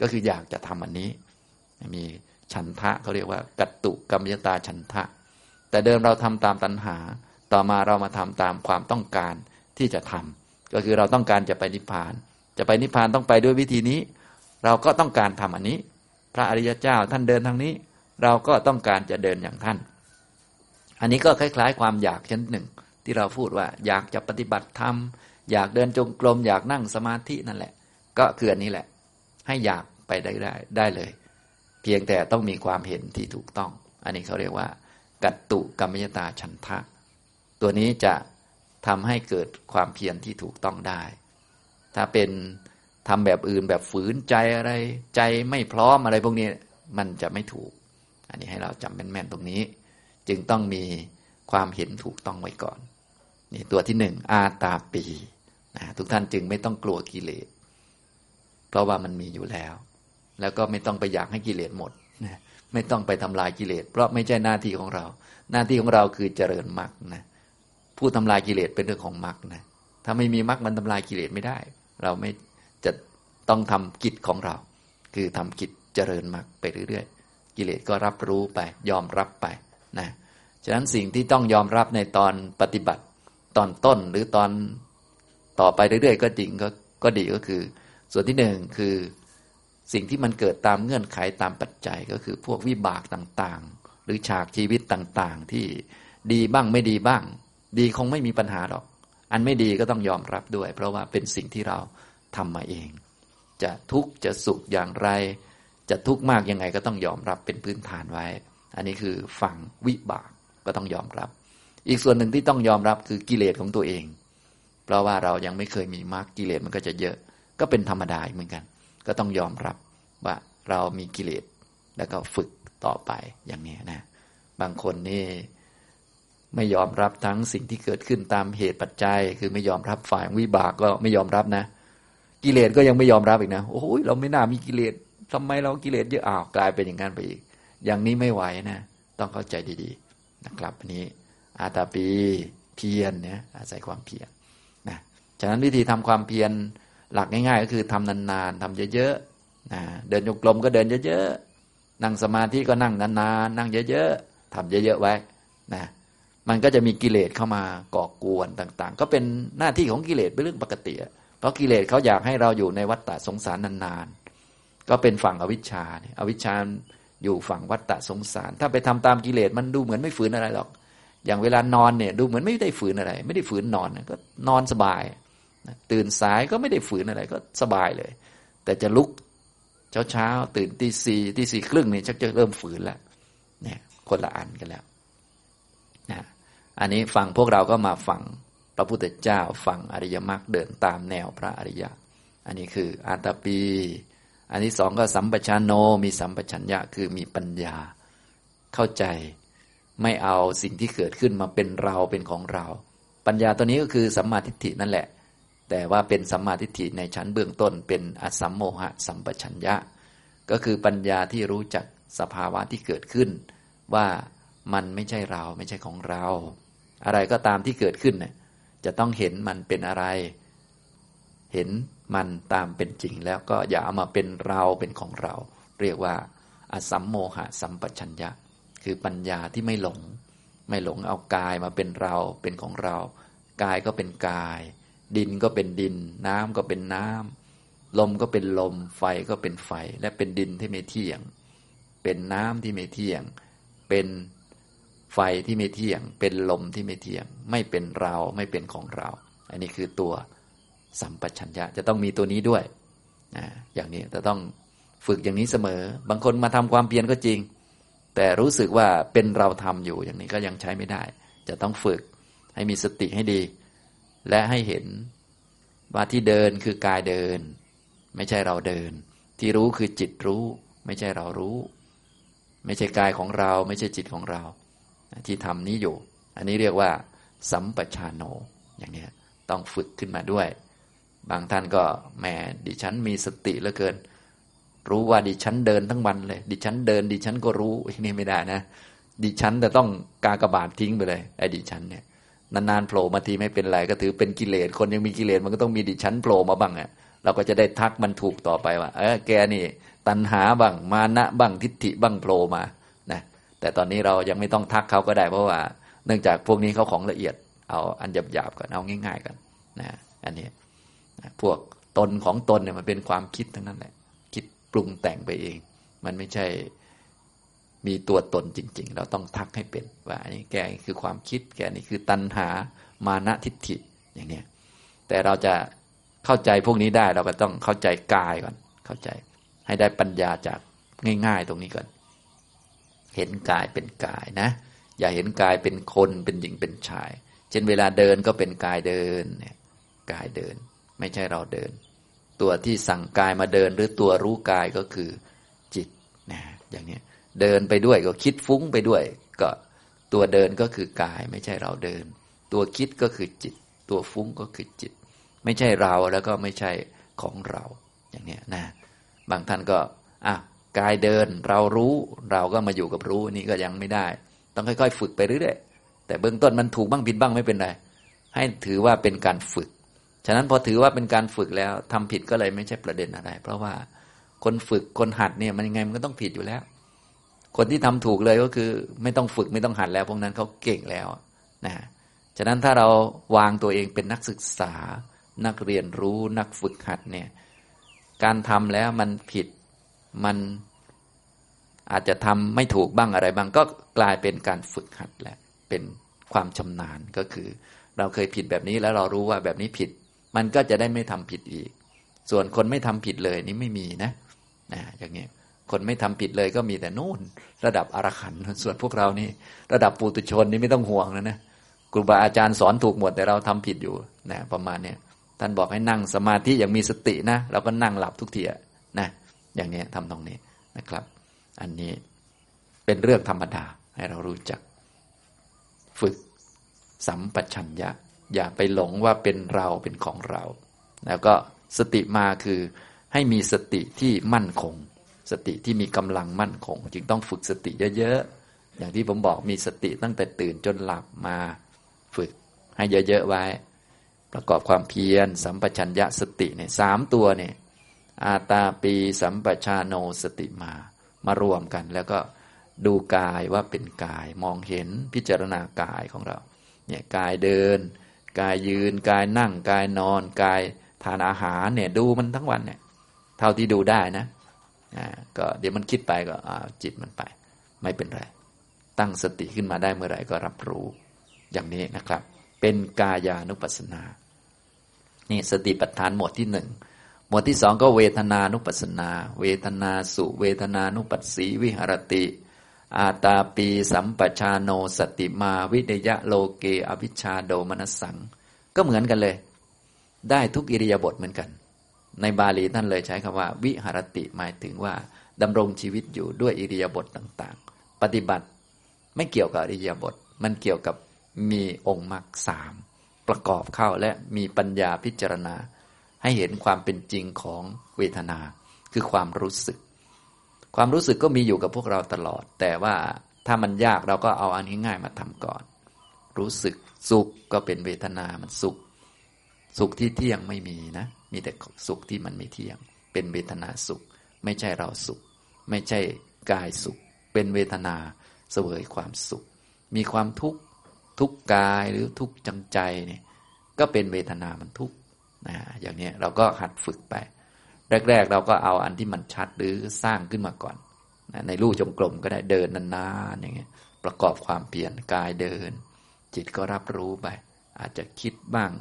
ก็คืออยากจะทำอันนี้ มีฉันทะเขาเรียกว่า กัตตุกรรมยตาฉันทะ แต่เดิมเราทำตามตัณหา ต่อมาเรามาทำตามความต้องการ ที่จะทำก็คือเราต้องการจะไปนิพพาน จะไปนิพพานต้องไปด้วยวิธีนี้ เราก็ต้องการทำอันนี้ พระอริยเจ้าท่านเดินทางนี้ เราก็ต้องการจะเดินอย่างท่าน อันนี้ก็คล้าย ๆ ความอยากชั้นหนึ่ง ที่เราพูดว่าอยากจะปฏิบัติธรรมอยากเดินจงกรมอยากนั่งสมาธินั่นแหละ ก็คืออันนี้แหละ ให้อยากไปได้ได้ได้เลย เพียงแต่ต้องมีความเห็นที่ถูกต้อง อันนี้เขาเรียกว่า กัตตุกรรมยตาฉันทะ ตัวนี้จะ ทำให้เกิดความเพียรที่ถูกต้องได้ ถ้าเป็นทำแบบอื่นแบบฝืนใจอะไร ใจไม่พร้อมอะไรพวกนี้มันจะไม่ถูก อันนี้ให้เราจำแม่นๆตรงนี้ จึงต้องมีความเห็นถูกต้องไว้ก่อน นี่ตัวที่หนึ่งอาตาปีนะทุกท่านจึงไม่ต้องกลัวกิเลส เพราะว่ามันมีอยู่แล้ว แล้วก็ไม่ต้องไปอยากให้กิเลสหมดนะไม่ต้องไปทำลายกิเลส เพราะไม่ใช่หน้าที่ของเรา หน้าที่ของเราคือเจริญมรรคนะ ผู้ทำลายกิเลสเป็นเรื่องของมรรคนะถ้าไม่มีมรรคมันทำลายกิเลสไม่ได้ เราไม่จะต้องทำกิจของเรา คือทำกิจเจริญมรรคไปเรื่อยๆ กิเลสก็รับรู้ไป ยอมรับไปนะฉะนั้นสิ่งที่ต้องยอมรับในตอนปฏิบัติ ตอนต้นหรือตอนต่อไปเรื่อยๆ ก็จริงก็ก็ดีก็คือ ส่วนที่หนึ่งคือสิ่งที่มันเกิดตามเงื่อนไขตามปัจจัยก็คือพวกวิบากต่างๆ หรือฉากชีวิตต่างๆ ที่ดีบ้างไม่ดีบ้าง ดีคงไม่มีปัญหาหรอก อันไม่ดีก็ต้องยอมรับด้วย เพราะว่าเป็นสิ่งที่เราทำมาเอง จะทุกข์จะสุขอย่างไร จะทุกข์มากยังไงก็ต้องยอมรับเป็นพื้นฐานไว้ อันนี้คือฝั่งวิบากก็ต้องยอมรับ อีกส่วนหนึ่งที่ต้องยอมรับคือกิเลสของตัวเอง เพราะว่าเรายังไม่เคยมีมรรคกิเลสมันก็จะเยอะ ก็เป็นธรรมดาเหมือนกัน ก็ต้องยอมรับว่าเรามีกิเลสแล้วก็ฝึกต่อไปอย่างนี้นะ บางคนนี่ ไม่ยอมรับทั้งสิ่งที่เกิดขึ้นตามเหตุปัจจัย คือไม่ยอมรับฝ่ายวิบากก็ไม่ยอมรับนะ กิเลสก็ยังไม่ยอมรับอีกนะโอ้ยเราไม่น่ามีกิเลสทำไมเรากิเลสเยอะอ้าวกลายเป็นอย่างนั้นไปอีก อย่างนี้ไม่ไหวนะ ต้องเข้าใจดีๆนะครับอันนี้อาตาปีเพียรเนี่ยอาศัยความเพียรนะฉะนั้นวิธีทำความเพียรหลักง่าย ๆ ก็คือทำนานๆทำเยอะๆนะเดินโยกลมก็เดินเยอะๆนั่งสมาธิก็นั่งนานๆนั่งเยอะๆทำเยอะๆไว้นะ มันก็จะมีกิเลสเข้ามาก่อกวนต่าง ๆ ก็เป็นหน้าที่ของกิเลสเป็นเรื่องปกติ เพราะกิเลสเขาอยากให้เราอยู่ในวัฏฏะสงสารนานๆ ก็เป็นฝั่งอวิชชาเนี่ยอวิชชาอยู่ฝั่งวัฏฏะสงสาร ถ้าไปทำตามกิเลสมันดูเหมือนไม่ฝืนอะไรหรอก อย่างเวลานอนเนี่ยดูเหมือนไม่ได้ฝืนอะไร ไม่ได้ฝืนนอนก็นอนสบาย ตื่นสายก็ไม่ได้ฝืนอะไรก็สบายเลย แต่จะลุกเช้าเช้าตื่นตีสี่ตีสี่ครึ่งเนี่ยชักจะเริ่มฝืนแล้วเนี่ยคนละอันกันแล้ว อันนี้ฟังพวกเราก็มาฟังพระพุทธเจ้าฟังอริยมรรคเดินตามแนวพระอริยะ อันนี้คืออัตปี อันที่สองก็สัมปชานโนมีสัมปชัญญะคือมีปัญญา เข้าใจไม่เอาสิ่งที่เกิดขึ้นมาเป็นเราเป็นของเรา ปัญญาตัวนี้ก็คือสัมมาทิฏฐินั่นแหละ แต่ว่าเป็นสัมมาทิฏฐิในชั้นเบื้องต้น เป็นอสัมโมหะสัมปชัญญะ ก็คือปัญญาที่รู้จักสภาวะที่เกิดขึ้นว่า มันไม่ใช่เราไม่ใช่ของเรา อะไรก็ตามที่เกิดขึ้นเนี่ยจะต้องเห็นมันเป็นอะไร เห็นมันตามเป็นจริง แล้วก็อย่าเอามาเป็นเราเป็นของเรา เรียกว่าอสัมโมหะสัมปชัญญะ คือปัญญาที่ไม่หลง ไม่หลงเอากายมาเป็นเราเป็นของเรา กายก็เป็นกาย ดินก็เป็นดิน น้ำก็เป็นน้ำลมก็เป็นลม ไฟก็เป็นไฟ และเป็นดินที่ไม่เที่ยง เป็นน้ำที่ไม่เที่ยง เป็น ไฟที่ไม่เที่ยง เป็นลมที่ไม่เที่ยง ไม่เป็นเราไม่เป็นของเรา อันนี้คือตัวสัมปชัญญะจะต้องมีตัวนี้ด้วยนะอย่างนี้จะต้องฝึกอย่างนี้เสมอ บางคนมาทำความเพียรก็จริง แต่รู้สึกว่าเป็นเราทำอยู่อย่างนี้ก็ยังใช้ไม่ได้ จะต้องฝึกให้มีสติให้ดี และให้เห็นว่าที่เดินคือกายเดิน ไม่ใช่เราเดิน ที่รู้คือจิตรู้ ไม่ใช่เรารู้ ไม่ใช่กายของเรา ไม่ใช่จิตของเรา ที่ทำนี้อยู่ อันนี้เรียกว่า สัมปชานโนอย่างนี้ต้องฝึกขึ้นมาด้วย บางท่านก็แหมดิฉันมีสติเหลือเกิน รู้ว่าดิฉันเดินทั้งวันเลย ดิฉันเดิน ดิฉันก็รู้นี่ไม่ได้นะ ดิฉันจะต้องกากระบาดทิ้งไปเลยไอ้ดิฉันเนี่ยนานๆโผล่มาทีไม่เป็นไรก็ถือเป็นกิเลสคนยังมีกิเลสมันก็ต้องมีดิฉันโผล่มาบ้างอะเราก็จะได้ทักมันถูกต่อไปว่า เออแกนี่ ตัณหาบ้างมานะบ้างทิฏฐิบ้างโผล่มา แต่ตอนนี้เรายังไม่ต้องทักเขาก็ได้เพราะว่า เนื่องจากพวกนี้เขาของละเอียด เอาอันหยาบๆก่อนเอาง่าย ๆกันนะอันนี้พวกตนของตนเนี่ยมันเป็นความคิดทั้งนั้นแหละ คิดปรุงแต่งไปเอง มันไม่ใช่มีตัวตนจริง ๆ เราต้องทักให้เป็นว่าอันนี้แกคือความคิด แกนี่คือตัณหามานะทิฏฐิอย่างเนี้ยแต่เราจะเข้าใจพวกนี้ได้เราก็ต้องเข้าใจกายก่อน เข้าใจให้ได้ปัญญาจากง่าย ๆ ตรงนี้ก่อน เห็นกายเป็นกายนะ อย่าเห็นกายเป็นคนเป็นหญิงเป็นชาย เช่นเวลาเดินก็เป็นกายเดินเนี่ยกายเดิน ไม่ใช่เราเดิน ตัวที่สั่งกายมาเดินหรือตัวรู้กายก็คือจิตนะอย่างนี้เดินไปด้วยก็คิดฟุ้งไปด้วย ก็ตัวเดินก็คือกายไม่ใช่เราเดิน ตัวคิดก็คือจิต ตัวฟุ้งก็คือจิต ไม่ใช่เราแล้วก็ไม่ใช่ของเราอย่างนี้นะบางท่านก็อะ กายเดินเรารู้เราก็มาอยู่กับรู้นี่ก็ยังไม่ได้ ต้องค่อย ๆ ฝึกไปเรื่อยๆแต่เบื้องต้นมันถูกบ้างผิดบ้างไม่เป็นไรให้ถือว่าเป็นการฝึก ฉะนั้นพอถือว่าเป็นการฝึกแล้วทำผิดก็เลยไม่ใช่ประเด็นอะไร เพราะว่าคนฝึกคนหัดเนี่ยมันยังไงมันก็ต้องผิดอยู่แล้ว คนที่ทำถูกเลยก็คือ ไม่ต้องฝึกไม่ต้องหัดแล้วพวกนั้นเขาเก่งแล้วนะฉะนั้นถ้าเราวางตัวเองเป็นนักศึกษา นักเรียนรู้นักฝึกหัดเนี่ยการทำแล้วมันผิด มันอาจจะทำไม่ถูกบ้างอะไรบ้าง ก็กลายเป็นการฝึกหัดแหละเป็นความชำนาญก็คือ เราเคยผิดแบบนี้แล้วเรารู้ว่าแบบนี้ผิด มันก็จะได้ไม่ทำผิดอีก ส่วนคนไม่ทำผิดเลยนี่ไม่มีนะนะอย่างนี้คนไม่ทำผิดเลยก็มีแต่นู่น ระดับอรหันต์ส่วนพวกเรานี่ ระดับปุตุชนนี่ไม่ต้องห่วงแล้วนะครูบาอาจารย์สอนถูกหมดแต่เราทำผิดอยู่นะประมาณเนี้ยท่านบอกให้นั่งสมาธิอย่างมีสตินะเราก็นั่งหลับทุกทีนะ อย่างนี้ทำตรงนี้นะครับ อันนี้เป็นเรื่องธรรมดาให้เรารู้จัก ฝึกสัมปชัญญะ อย่าไปหลงว่าเป็นเราเป็นของเรา แล้วก็สติมาคือให้มีสติที่มั่นคง สติที่มีกำลังมั่นคง จึงต้องฝึกสติเยอะๆ อย่างที่ผมบอกมีสติตั้งแต่ตื่นจนหลับมาฝึกให้เยอะๆไว้ ประกอบความเพียรสัมปชัญญะสติเนี่ยสามตัวเนี่ย อาตาปีสัมปชาโนสติมามารวมกัน แล้วก็ดูกายว่าเป็นกายมองเห็นพิจารณากายของเราเนี่ยกายเดิน กายยืน กายนั่ง กายนอน กายทานอาหารเนี่ยดูมันทั้งวันเนี่ยเท่าที่ดูได้นะอ่าก็เดี๋ยวมันคิดไปก็จิตมันไป ไม่เป็นไร ตั้งสติขึ้นมาได้เมื่อไหร่ก็รับรู้อย่างนี้นะครับ เป็นกายานุปัสสนา นี่สติปัฏฐานหมวดที่หนึ่ง มวดที่สองก็เวทนานุปัสนา เวทนาสุเวทนานุปัสสีวิหรติ อาตาปีสัมปชาโนสติมาวิเดยะโลเกอภิชาโดมนสัง ก็เหมือนกันเลย ได้ทุกอิริยาบถเหมือนกัน ในบาลีท่านเลยใช้คำว่า วิหารติหมายถึงว่าดำรงชีวิตอยู่ด้วยอิริยาบถต่างๆ ปฏิบัติไม่เกี่ยวกับอิริยาบถมันเกี่ยวกับมีองค์มรรคสามประกอบเข้าและมีปัญญาพิจารณา ให้เห็นความเป็นจริงของเวทนา คือความรู้สึก ความรู้สึกก็มีอยู่กับพวกเราตลอด แต่ว่าถ้ามันยากเราก็เอาอันง่ายๆมาทำก่อน รู้สึกสุขก็เป็นเวทนามันสุข สุขที่เที่ยงไม่มีนะ มีแต่สุขที่มันไม่เที่ยง เป็นเวทนาสุข ไม่ใช่เราสุข ไม่ใช่กายสุข เป็นเวทนาเสวยความสุข มีความทุกข์ทุกกายหรือทุกจังใจเนี่ยก็เป็นเวทนามันทุกข์ นะอย่างนี้เราก็หัดฝึกไป แรก ๆ เราก็เอาอันที่มันชัดหรือสร้างขึ้นมาก่อนนะในรูจงกลมก็ได้เดินนานๆอย่างเงี้ยประกอบความเปลี่ยนกายเดิน จิตก็รับรู้ไป อาจจะคิดบ้าง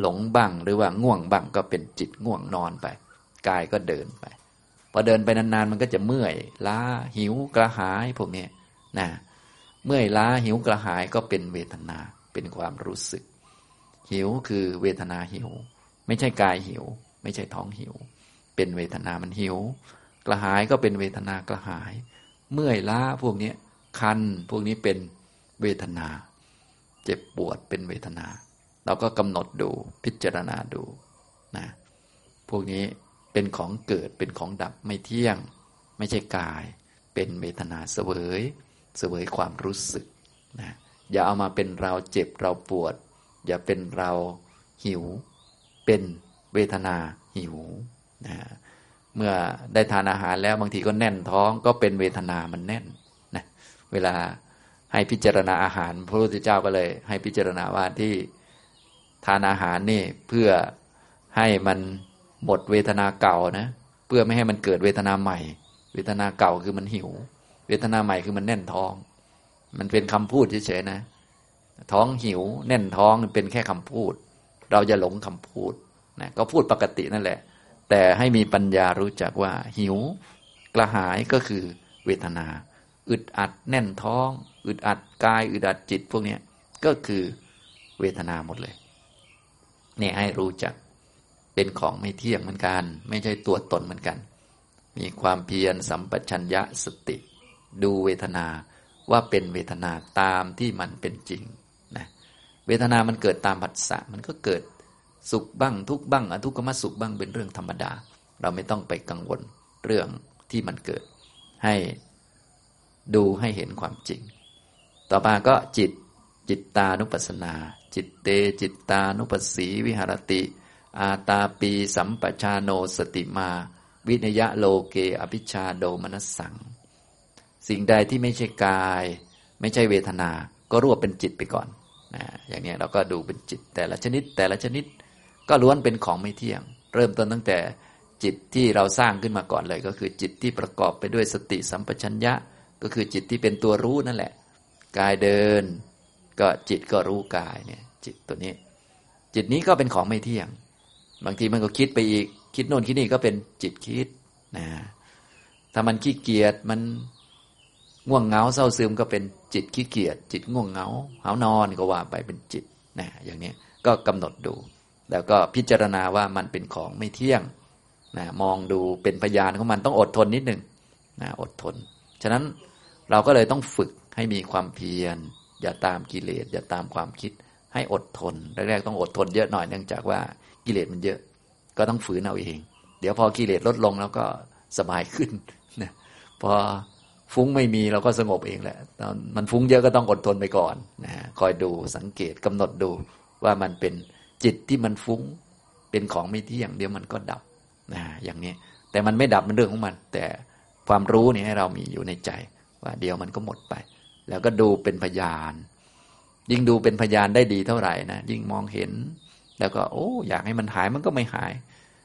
หลงบ้างหรือว่าง่วงบ้างก็เป็นจิตง่วงนอนไป กายก็เดินไปพอเดินไปนานๆ มันก็จะเมื่อยล้าหิวกระหายพวกนี้นะเมื่อยล้าหิวกระหายก็เป็นเวทนาเป็นความรู้สึก หิวคือเวทนาหิว ไม่ใช่กายหิว ไม่ใช่ท้องหิว เป็นเวทนามันหิว กระหายก็เป็นเวทนากระหาย เมื่อยล้าพวกนี้คันพวกนี้เป็นเวทนา เจ็บปวดเป็นเวทนา เราก็กำหนดดูพิจารณาดูนะพวกนี้เป็นของเกิดเป็นของดับไม่เที่ยง ไม่ใช่กาย เป็นเวทนาเสวย เสวยความรู้สึกนะอย่าเอามาเป็นเราเจ็บเราปวด อย่าเป็นเราหิว เป็นเวทนาหิวนะเมื่อได้ทานอาหารแล้วบางทีก็แน่นท้องก็เป็นเวทนามันแน่นนะเวลาให้พิจารณาอาหาร พระพุทธเจ้าก็เลย ให้พิจารณาว่าที่ทานอาหารนี่เพื่อให้มันหมดเวทนาเก่านะเพื่อไม่ให้มันเกิดเวทนาใหม่ เวทนาเก่าคือมันหิว เวทนาใหม่คือมันแน่นท้อง มันเป็นคำพูดเฉยๆนะ ท้องหิว แน่นท้องเป็นแค่คำพูด เราจะหลงคำพูดนะก็พูดปกตินั่นแหละ แต่ให้มีปัญญารู้จักว่า หิว กระหายก็คือเวทนา อึดอัดแน่นท้อง อึดอัดกาย อึดอัดจิต พวกนี้ก็คือเวทนาหมดเลยเนี่ยให้รู้จักเป็นของไม่เที่ยงเหมือนกัน ไม่ใช่ตัวตนเหมือนกัน มีความเพียรสัมปชัญญะสติ ดูเวทนาว่าเป็นเวทนาตามที่มันเป็นจริง เวทนามันเกิดตามผัสสะมันก็เกิดสุขบ้างทุกบ้างอทุกขมสุขบ้างเป็นเรื่องธรรมดา เราไม่ต้องไปกังวลเรื่องที่มันเกิด ให้ดูให้เห็นความจริง ต่อมาก็จิตจิตตานุปัสสนา จิตเต จิตตานุปัสสีวิหารติ อาตาปี สัมปชาโนสติมา วินยะโลเก อภิชาโดมนัสสัง สิ่งใดที่ไม่ใช่กาย ไม่ใช่เวทนา ก็รวบเป็นจิตไปก่อน อย่างนี้เราก็ดูเป็นจิตแต่ละชนิดแต่ละชนิดก็ล้วนเป็นของไม่เที่ยง เริ่มต้นตั้งแต่จิตที่เราสร้างขึ้นมาก่อนเลย ก็คือจิตที่ประกอบไปด้วยสติสัมปชัญญะ ก็คือจิตที่เป็นตัวรู้นั่นแหละ กายเดิน ก็จิตก็รู้กายเนี่ยจิตตัวนี้ จิตนี้ก็เป็นของไม่เที่ยง บางทีมันก็คิดไปอีกคิดโน่นคิดนี่ก็เป็นจิตคิดนะถ้ามันขี้เกียจมันง่วงเหงาเศร้าซึมก็เป็น จิตขี้เกียจจิตง่วงเหงาหานอนก็ว่าไปเป็นจิตนะอย่างนี้ก็กำหนดดู แล้วก็พิจารณาว่ามันเป็นของไม่เที่ยงนะมองดูเป็นพยานของมันต้องอดทนนิดหนึ่งนะอดทน ฉะนั้นเราก็เลยต้องฝึกให้มีความเพียร อย่าตามกิเลส อย่าตามความคิดให้อดทนแรกๆต้องอดทนเยอะหน่อยเนื่องจากว่ากิเลสมันเยอะ ก็ต้องฝืนเอาเอง เดี๋ยวพอกิเลสลดลงแล้วก็สบายขึ้นนะพอ ฟุ้งไม่มีเราก็สงบเองแหละตอนมันฟุ้งเยอะก็ต้องอดทนไปก่อนนะคอยดูสังเกตกำหนดดูว่ามันเป็นจิตที่มันฟุ้งเป็นของไม่เที่ยงเดี๋ยวมันก็ดับนะอย่างนี้ แต่มันไม่ดับมันเรื่องของมัน แต่ความรู้นี่ให้เรามีอยู่ในใจ ว่าเดี๋ยวมันก็หมดไป แล้วก็ดูเป็นพยาน ยิ่งดูเป็นพยานได้ดีเท่าไหร่นะยิ่งมองเห็น แล้วก็โอ้อยากให้มันหายมันก็ไม่หาย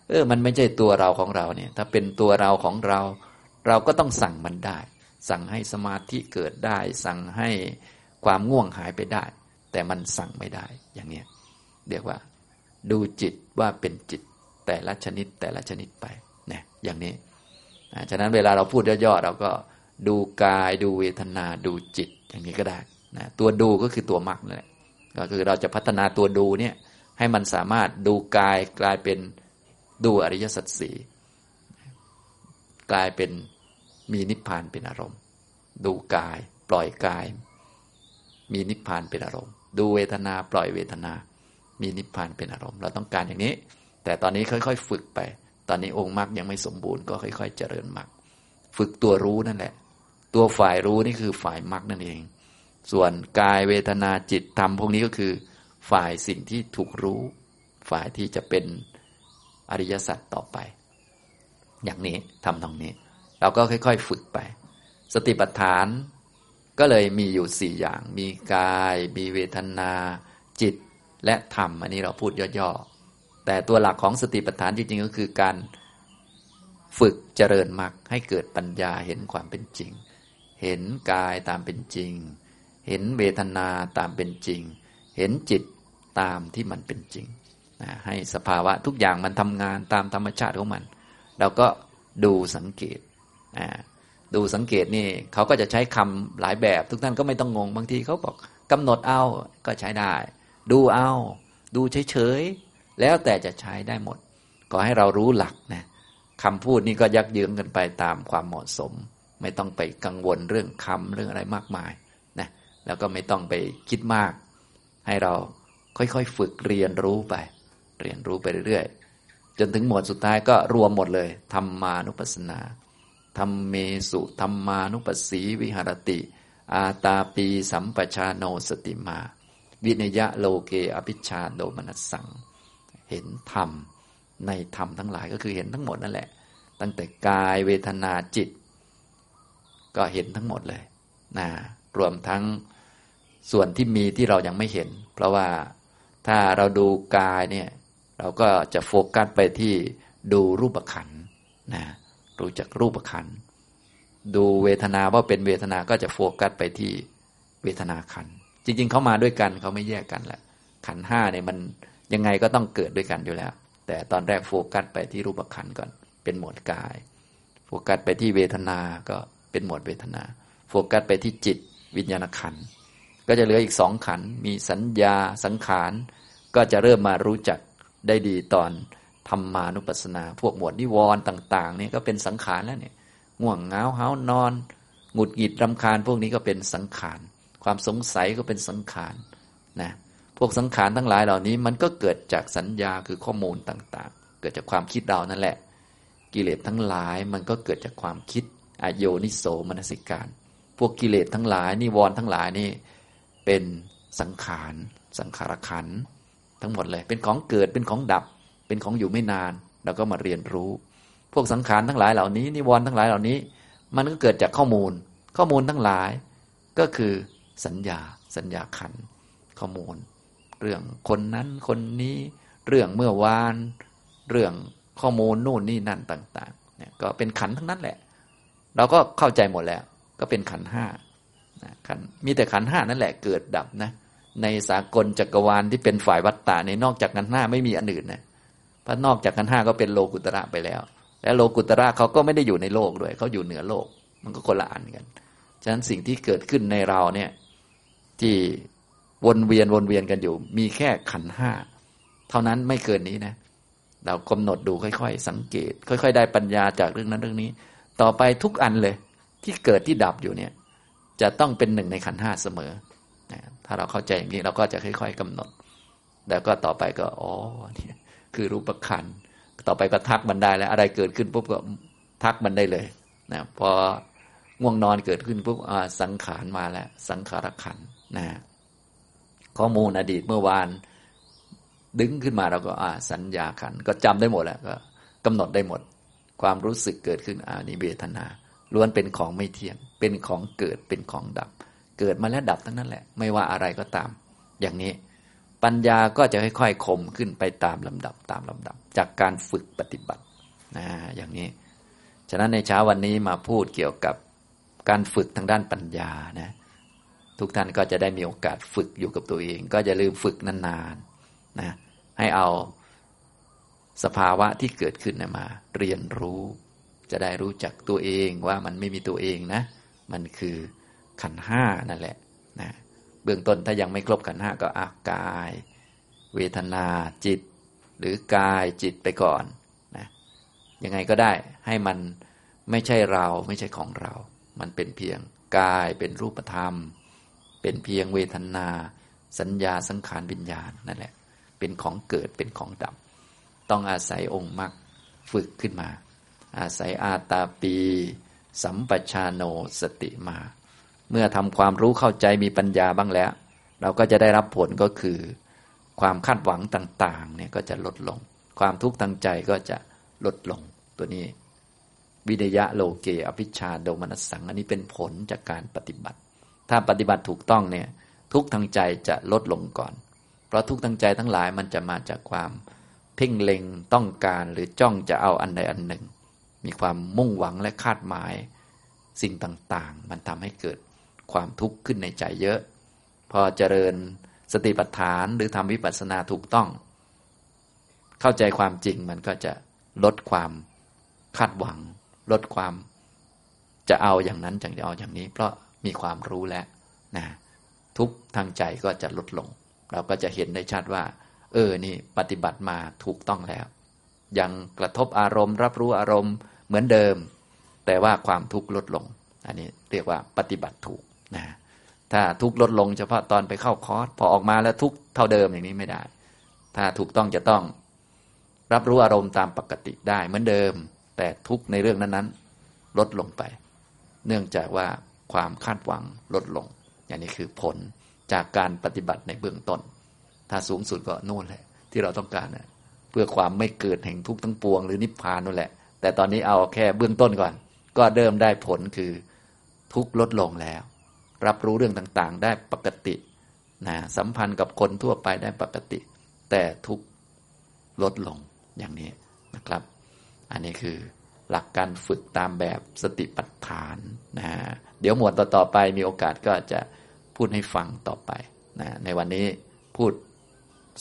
เออ มันไม่ใช่ตัวเราของเราเนี่ย ถ้าเป็นตัวเราของเรา เราก็ต้องสั่งมันได้ สั่งให้สมาธิเกิดได้ สั่งให้ความง่วงหายไปได้ แต่มันสั่งไม่ได้อย่างเนี้ยเรียกว่า ดูจิตว่าเป็นจิตแต่ละชนิดแต่ละชนิดไปนี่ยอย่างนี้ฉะนั้นเวลาเราพูดย่อๆเราก็ดูกายดูเวทนาดูจิตอย่างนี้ก็ได้นะตัวดูก็คือตัวมรรคนั่นแหละก็คือเราจะพัฒนาตัวดูเนี่ยให้มันสามารถดูกายกลายเป็นดูอริยสัจสี่กลายเป็น มีนิพพานเป็นอารมณ์ ดูกาย ปล่อยกาย มีนิพพานเป็นอารมณ์ ดูเวทนาปล่อยเวทนา มีนิพพานเป็นอารมณ์ เราต้องการอย่างนี้ แต่ตอนนี้ค่อย ๆ ฝึกไป ตอนนี้องค์มรรคยังไม่สมบูรณ์ก็ค่อย ๆ เจริญมรรคฝึกตัวรู้นั่นแหละ ตัวฝ่ายรู้นี่คือฝ่ายมรรคนั่นเอง ส่วนกายเวทนาจิตธรรมพวกนี้ก็คือ ฝ่ายสิ่งที่ถูกรู้ ฝ่ายที่จะเป็นอริยสัจต่อไป อย่างนี้ทำตรงนี้ เราก็ค่อย ๆ ฝึกไป สติปัฏฐานก็เลยมีอยู่สี่อย่าง มีกาย มีเวทนา จิต และธรรม อันนี้เราพูดย่อๆ แต่ตัวหลักของสติปัฏฐานจริงๆ ก็คือการฝึกเจริญมรรคให้เกิดปัญญาเห็นความเป็นจริง เห็นกายตามเป็นจริง เห็นเวทนาตามเป็นจริง เห็นจิตตามที่มันเป็นจริง ให้สภาวะทุกอย่างมันทำงานตามธรรมชาติของมัน เราก็ดูสังเกต ดูสังเกตนี่เขาก็จะใช้คำหลายแบบ ทุกท่านก็ไม่ต้องงง บางทีเขาบอกกำหนดเอาก็ใช้ได้ ดูเอา ดูเฉยๆ แล้วแต่จะใช้ได้หมดก็ให้เรารู้หลักนะคำพูดนี่ก็ยักยืงกันไปตามความเหมาะสม ไม่ต้องไปกังวลเรื่องคำเรื่องอะไรมากมายนะแล้วก็ไม่ต้องไปคิดมาก ให้เราค่อยๆ ฝึกเรียนรู้ไป เรียนรู้ไปเรื่อยๆจนถึงหมวดสุดท้ายก็รวมหมดเลยธรรมานุปัสสนา ธรรมเมสุธรรมานุปัสสีวิหารติ อาตาปีสัมปชาโนสติมา วินยะโลเกอภิชาโดมนัสสัง เห็นธรรมในธรรมทั้งหลายก็คือเห็นทั้งหมดนั่นแหละ ตั้งแต่กายเวทนาจิต ก็เห็นทั้งหมดเลยนะรวมทั้งส่วนที่มีที่เรายังไม่เห็น เพราะว่าถ้าเราดูกายเนี่ย เราก็จะโฟกัสไปที่ดูรูปขันนะ รู้จักรูปขันดูเวทนาว่าเป็นเวทนาก็จะโฟกัสไปที่เวทนาขันจริง ๆเขามาด้วยกันเขาไม่แยกกันแหละขันห้าเนี่ยมันยังไงก็ต้องเกิดด้วยกันอยู่แล้ว แต่ตอนแรกโฟกัสไปที่รูปขันก่อน เป็นหมวดกาย โฟกัสไปที่เวทนาก็เป็นหมวดเวทนา โฟกัสไปที่จิตวิญญาณขันก็จะเหลืออีกสองขันมีสัญญาสังขาร ก็จะเริ่มมารู้จักได้ดีตอน ธรรมานุปัสสนา พวกหมวดนิวรณ์ต่างๆนี่ยก็เป็นสังขารแล้วเนี่ยง่วงเงาเฮานอน หงุดหงิดรำคาญ พวกนี้ก็เป็นสังขาร ความสงสัยก็เป็นสังขารนะพวกสังขารทั้งหลายเหล่านี้ มันก็เกิดจากสัญญาคือข้อมูลต่าง ๆ เกิดจากความคิดเรานั่นแหละ กิเลสทั้งหลายมันก็เกิดจากความคิดอโยนิโสมนสิการ พวกกิเลสทั้งหลายนิวรณ์ทั้งหลายนี่เป็นสังขาร สังขารขันทั้งหมดเลย เป็นของเกิดเป็นของดับ เป็นของอยู่ไม่นานเราก็มาเรียนรู้ พวกสังขารทั้งหลายเหล่านี้นิวรณ์ทั้งหลายเหล่านี้ มันก็เกิดจากข้อมูล ข้อมูลทั้งหลายก็คือสัญญา สัญญาขันข้อมูล เรื่องคนนั้นคนนี้ เรื่องเมื่อวาน เรื่องข้อมูลนู่นนี่นั่นต่างๆเนี่ยก็เป็นขันทั้งนั้นแหละ เราก็เข้าใจหมดแล้ว ก็เป็นขันห้าขันมีแต่ขันห้านั่นแหละเกิดดับนะ ในสากลจักรวาลที่เป็นฝ่ายวัตตาในนอกจากขันห้าไม่มีอันอื่นนะ เพราะนอกจากขันห้าก็เป็นโลกุตระไปแล้ว และโลกุตระเขาก็ไม่ได้อยู่ในโลกด้วย เขาอยู่เหนือโลก มันก็คนละอันกัน ฉะนั้นสิ่งที่เกิดขึ้นในเราเนี่ยที่วนเวียนวนเวียนกันอยู่ มีแค่ขันห้าเท่านั้นไม่เกินนี้นะ เรากำหนดดูค่อยๆ สังเกต ค่อย ๆ ได้ปัญญาจากเรื่องนั้นเรื่องนี้ ต่อไปทุกอันเลย ที่เกิดที่ดับอยู่เนี่ย จะต้องเป็นหนึ่งในขันห้าเสมอถ้าเราเข้าใจอย่างนี้เราก็จะค่อย ๆกำหนด แล้วก็ต่อไปก็อ๋อนี่ คือรูปขันต่อไปก็ทักมันได้แล้ว อะไรเกิดขึ้นปุ๊บก็ทักมันได้เลยนะพอง่วงนอนเกิดขึ้นปุ๊บสังขารมาแล้ว สังขารขันนะข้อมูลอดีตเมื่อวาน ดึงขึ้นมาเราก็อ่าสัญญาขันก็จำได้หมดแล้วก็กำหนดได้หมด ความรู้สึกเกิดขึ้นอ่านิเวทนาล้วนเป็นของไม่เที่ยง เป็นของเกิดเป็นของดับ เกิดมาแล้วดับทั้งนั้นแหละ ไม่ว่าอะไรก็ตาม อย่างนี้ ปัญญาก็จะค่อยๆคมขึ้นไปตามลำดับตามลำดับ จากการฝึกปฏิบัตินะอย่างนี้ ฉะนั้นในเช้าวันนี้มาพูดเกี่ยวกับการฝึกทางด้านปัญญานะทุกท่านก็จะได้มีโอกาสฝึกอยู่กับตัวเอง ก็อย่าลืมฝึกนานๆนะให้เอาสภาวะที่เกิดขึ้นมา เรียนรู้ จะได้รู้จักตัวเองว่ามันไม่มีตัวเองนะ มันคือขันห้านั่นแหละ เบื้องต้นถ้ายังไม่ครบขันห้าก็อากาย เวทนาจิต หรือกายจิตไปก่อนนะยังไงก็ได้ให้มันไม่ใช่เราไม่ใช่ของเรา มันเป็นเพียงกายเป็นรูปธรรม เป็นเพียงเวทนา สัญญาสังขารวิญญาณนั่นแหละ เป็นของเกิดเป็นของดับ ต้องอาศัยองค์มรรคฝึกขึ้นมา อาศัยอาตาปี สัมปชาโนสติมา เมื่อทำความรู้เข้าใจมีปัญญาบ้างแล้ว เราก็จะได้รับผลก็คือ ความคาดหวังต่างๆเนี่ยก็จะลดลง ความทุกข์ทางใจก็จะลดลงตัวนี้ วิทยะโลเกอภิชาโดมนัสสัง อันนี้เป็นผลจากการปฏิบัติ ถ้าปฏิบัติถูกต้องเนี่ยทุกทางใจจะลดลงก่อน เพราะทุกทางใจทั้งหลายมันจะมาจากความเพ่งเล็งต้องการหรือจ้องจะเอาอันใดอันหนึ่ง มีความมุ่งหวังและคาดหมาย สิ่งต่างๆ มันทำให้เกิด ความทุกข์ขึ้นในใจเยอะ พอเจริญสติปัฏฐานหรือทำวิปัสสนาถูกต้อง เข้าใจความจริงมันก็จะลดความคาดหวัง ลดความจะเอาอย่างนั้นจะเอาอย่างนี้ เพราะมีความรู้แล้วนะทุกทางใจก็จะลดลง เราก็จะเห็นได้ชัดว่า เออนี่ปฏิบัติมาถูกต้องแล้ว ยังกระทบอารมณ์ รับรู้อารมณ์เหมือนเดิม แต่ว่าความทุกข์ลดลง อันนี้เรียกว่าปฏิบัติถูก นะถ้าทุกข์ลดลงเฉพาะตอนไปเข้าคอร์สพอออกมาแล้วทุกข์เท่าเดิมอย่างนี้ไม่ได้ ถ้าถูกต้องจะต้องรับรู้อารมณ์ตามปกติได้เหมือนเดิม แต่ทุกข์ในเรื่องนั้นๆ ลดลงไป เนื่องจากว่าความคาดหวังลดลง อย่างนี้คือผลจากการปฏิบัติในเบื้องต้น ถ้าสูงสุดก็โน่นแหละที่เราต้องการนะเพื่อความไม่เกิดแห่งทุกข์ทั้งปวงหรือนิพพานนั่นแหละ แต่ตอนนี้เอาแค่เบื้องต้นก่อน ก็เริ่มได้ผลคือทุกข์ลดลงแล้ว รับรู้เรื่องต่างๆ ได้ปกตินะสัมพันธ์กับคนทั่วไปได้ปกติ แต่ทุกข์ลดลงอย่างนี้นะครับ อันนี้คือหลักการฝึกตามแบบสติปัฏฐานนะเดี๋ยวหมวดต่อๆไปมีโอกาสก็จะพูดให้ฟังต่อไปนะในวันนี้พูด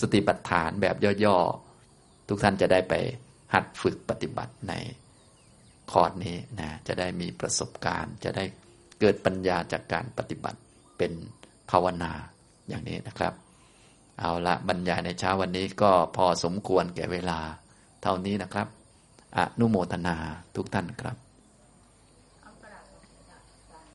สติปัฏฐานแบบย่อๆ ทุกท่านจะได้ไปหัดฝึกปฏิบัติในคอร์สนี้นะจะได้มีประสบการณ์จะได้ เกิดปัญญาจากการปฏิบัติเป็นภาวนาอย่างนี้นะครับ เอาละบรรยายในเช้าวันนี้ก็พอสมควรแก่เวลา เท่านี้นะครับ อนุโมทนาทุกท่านครับ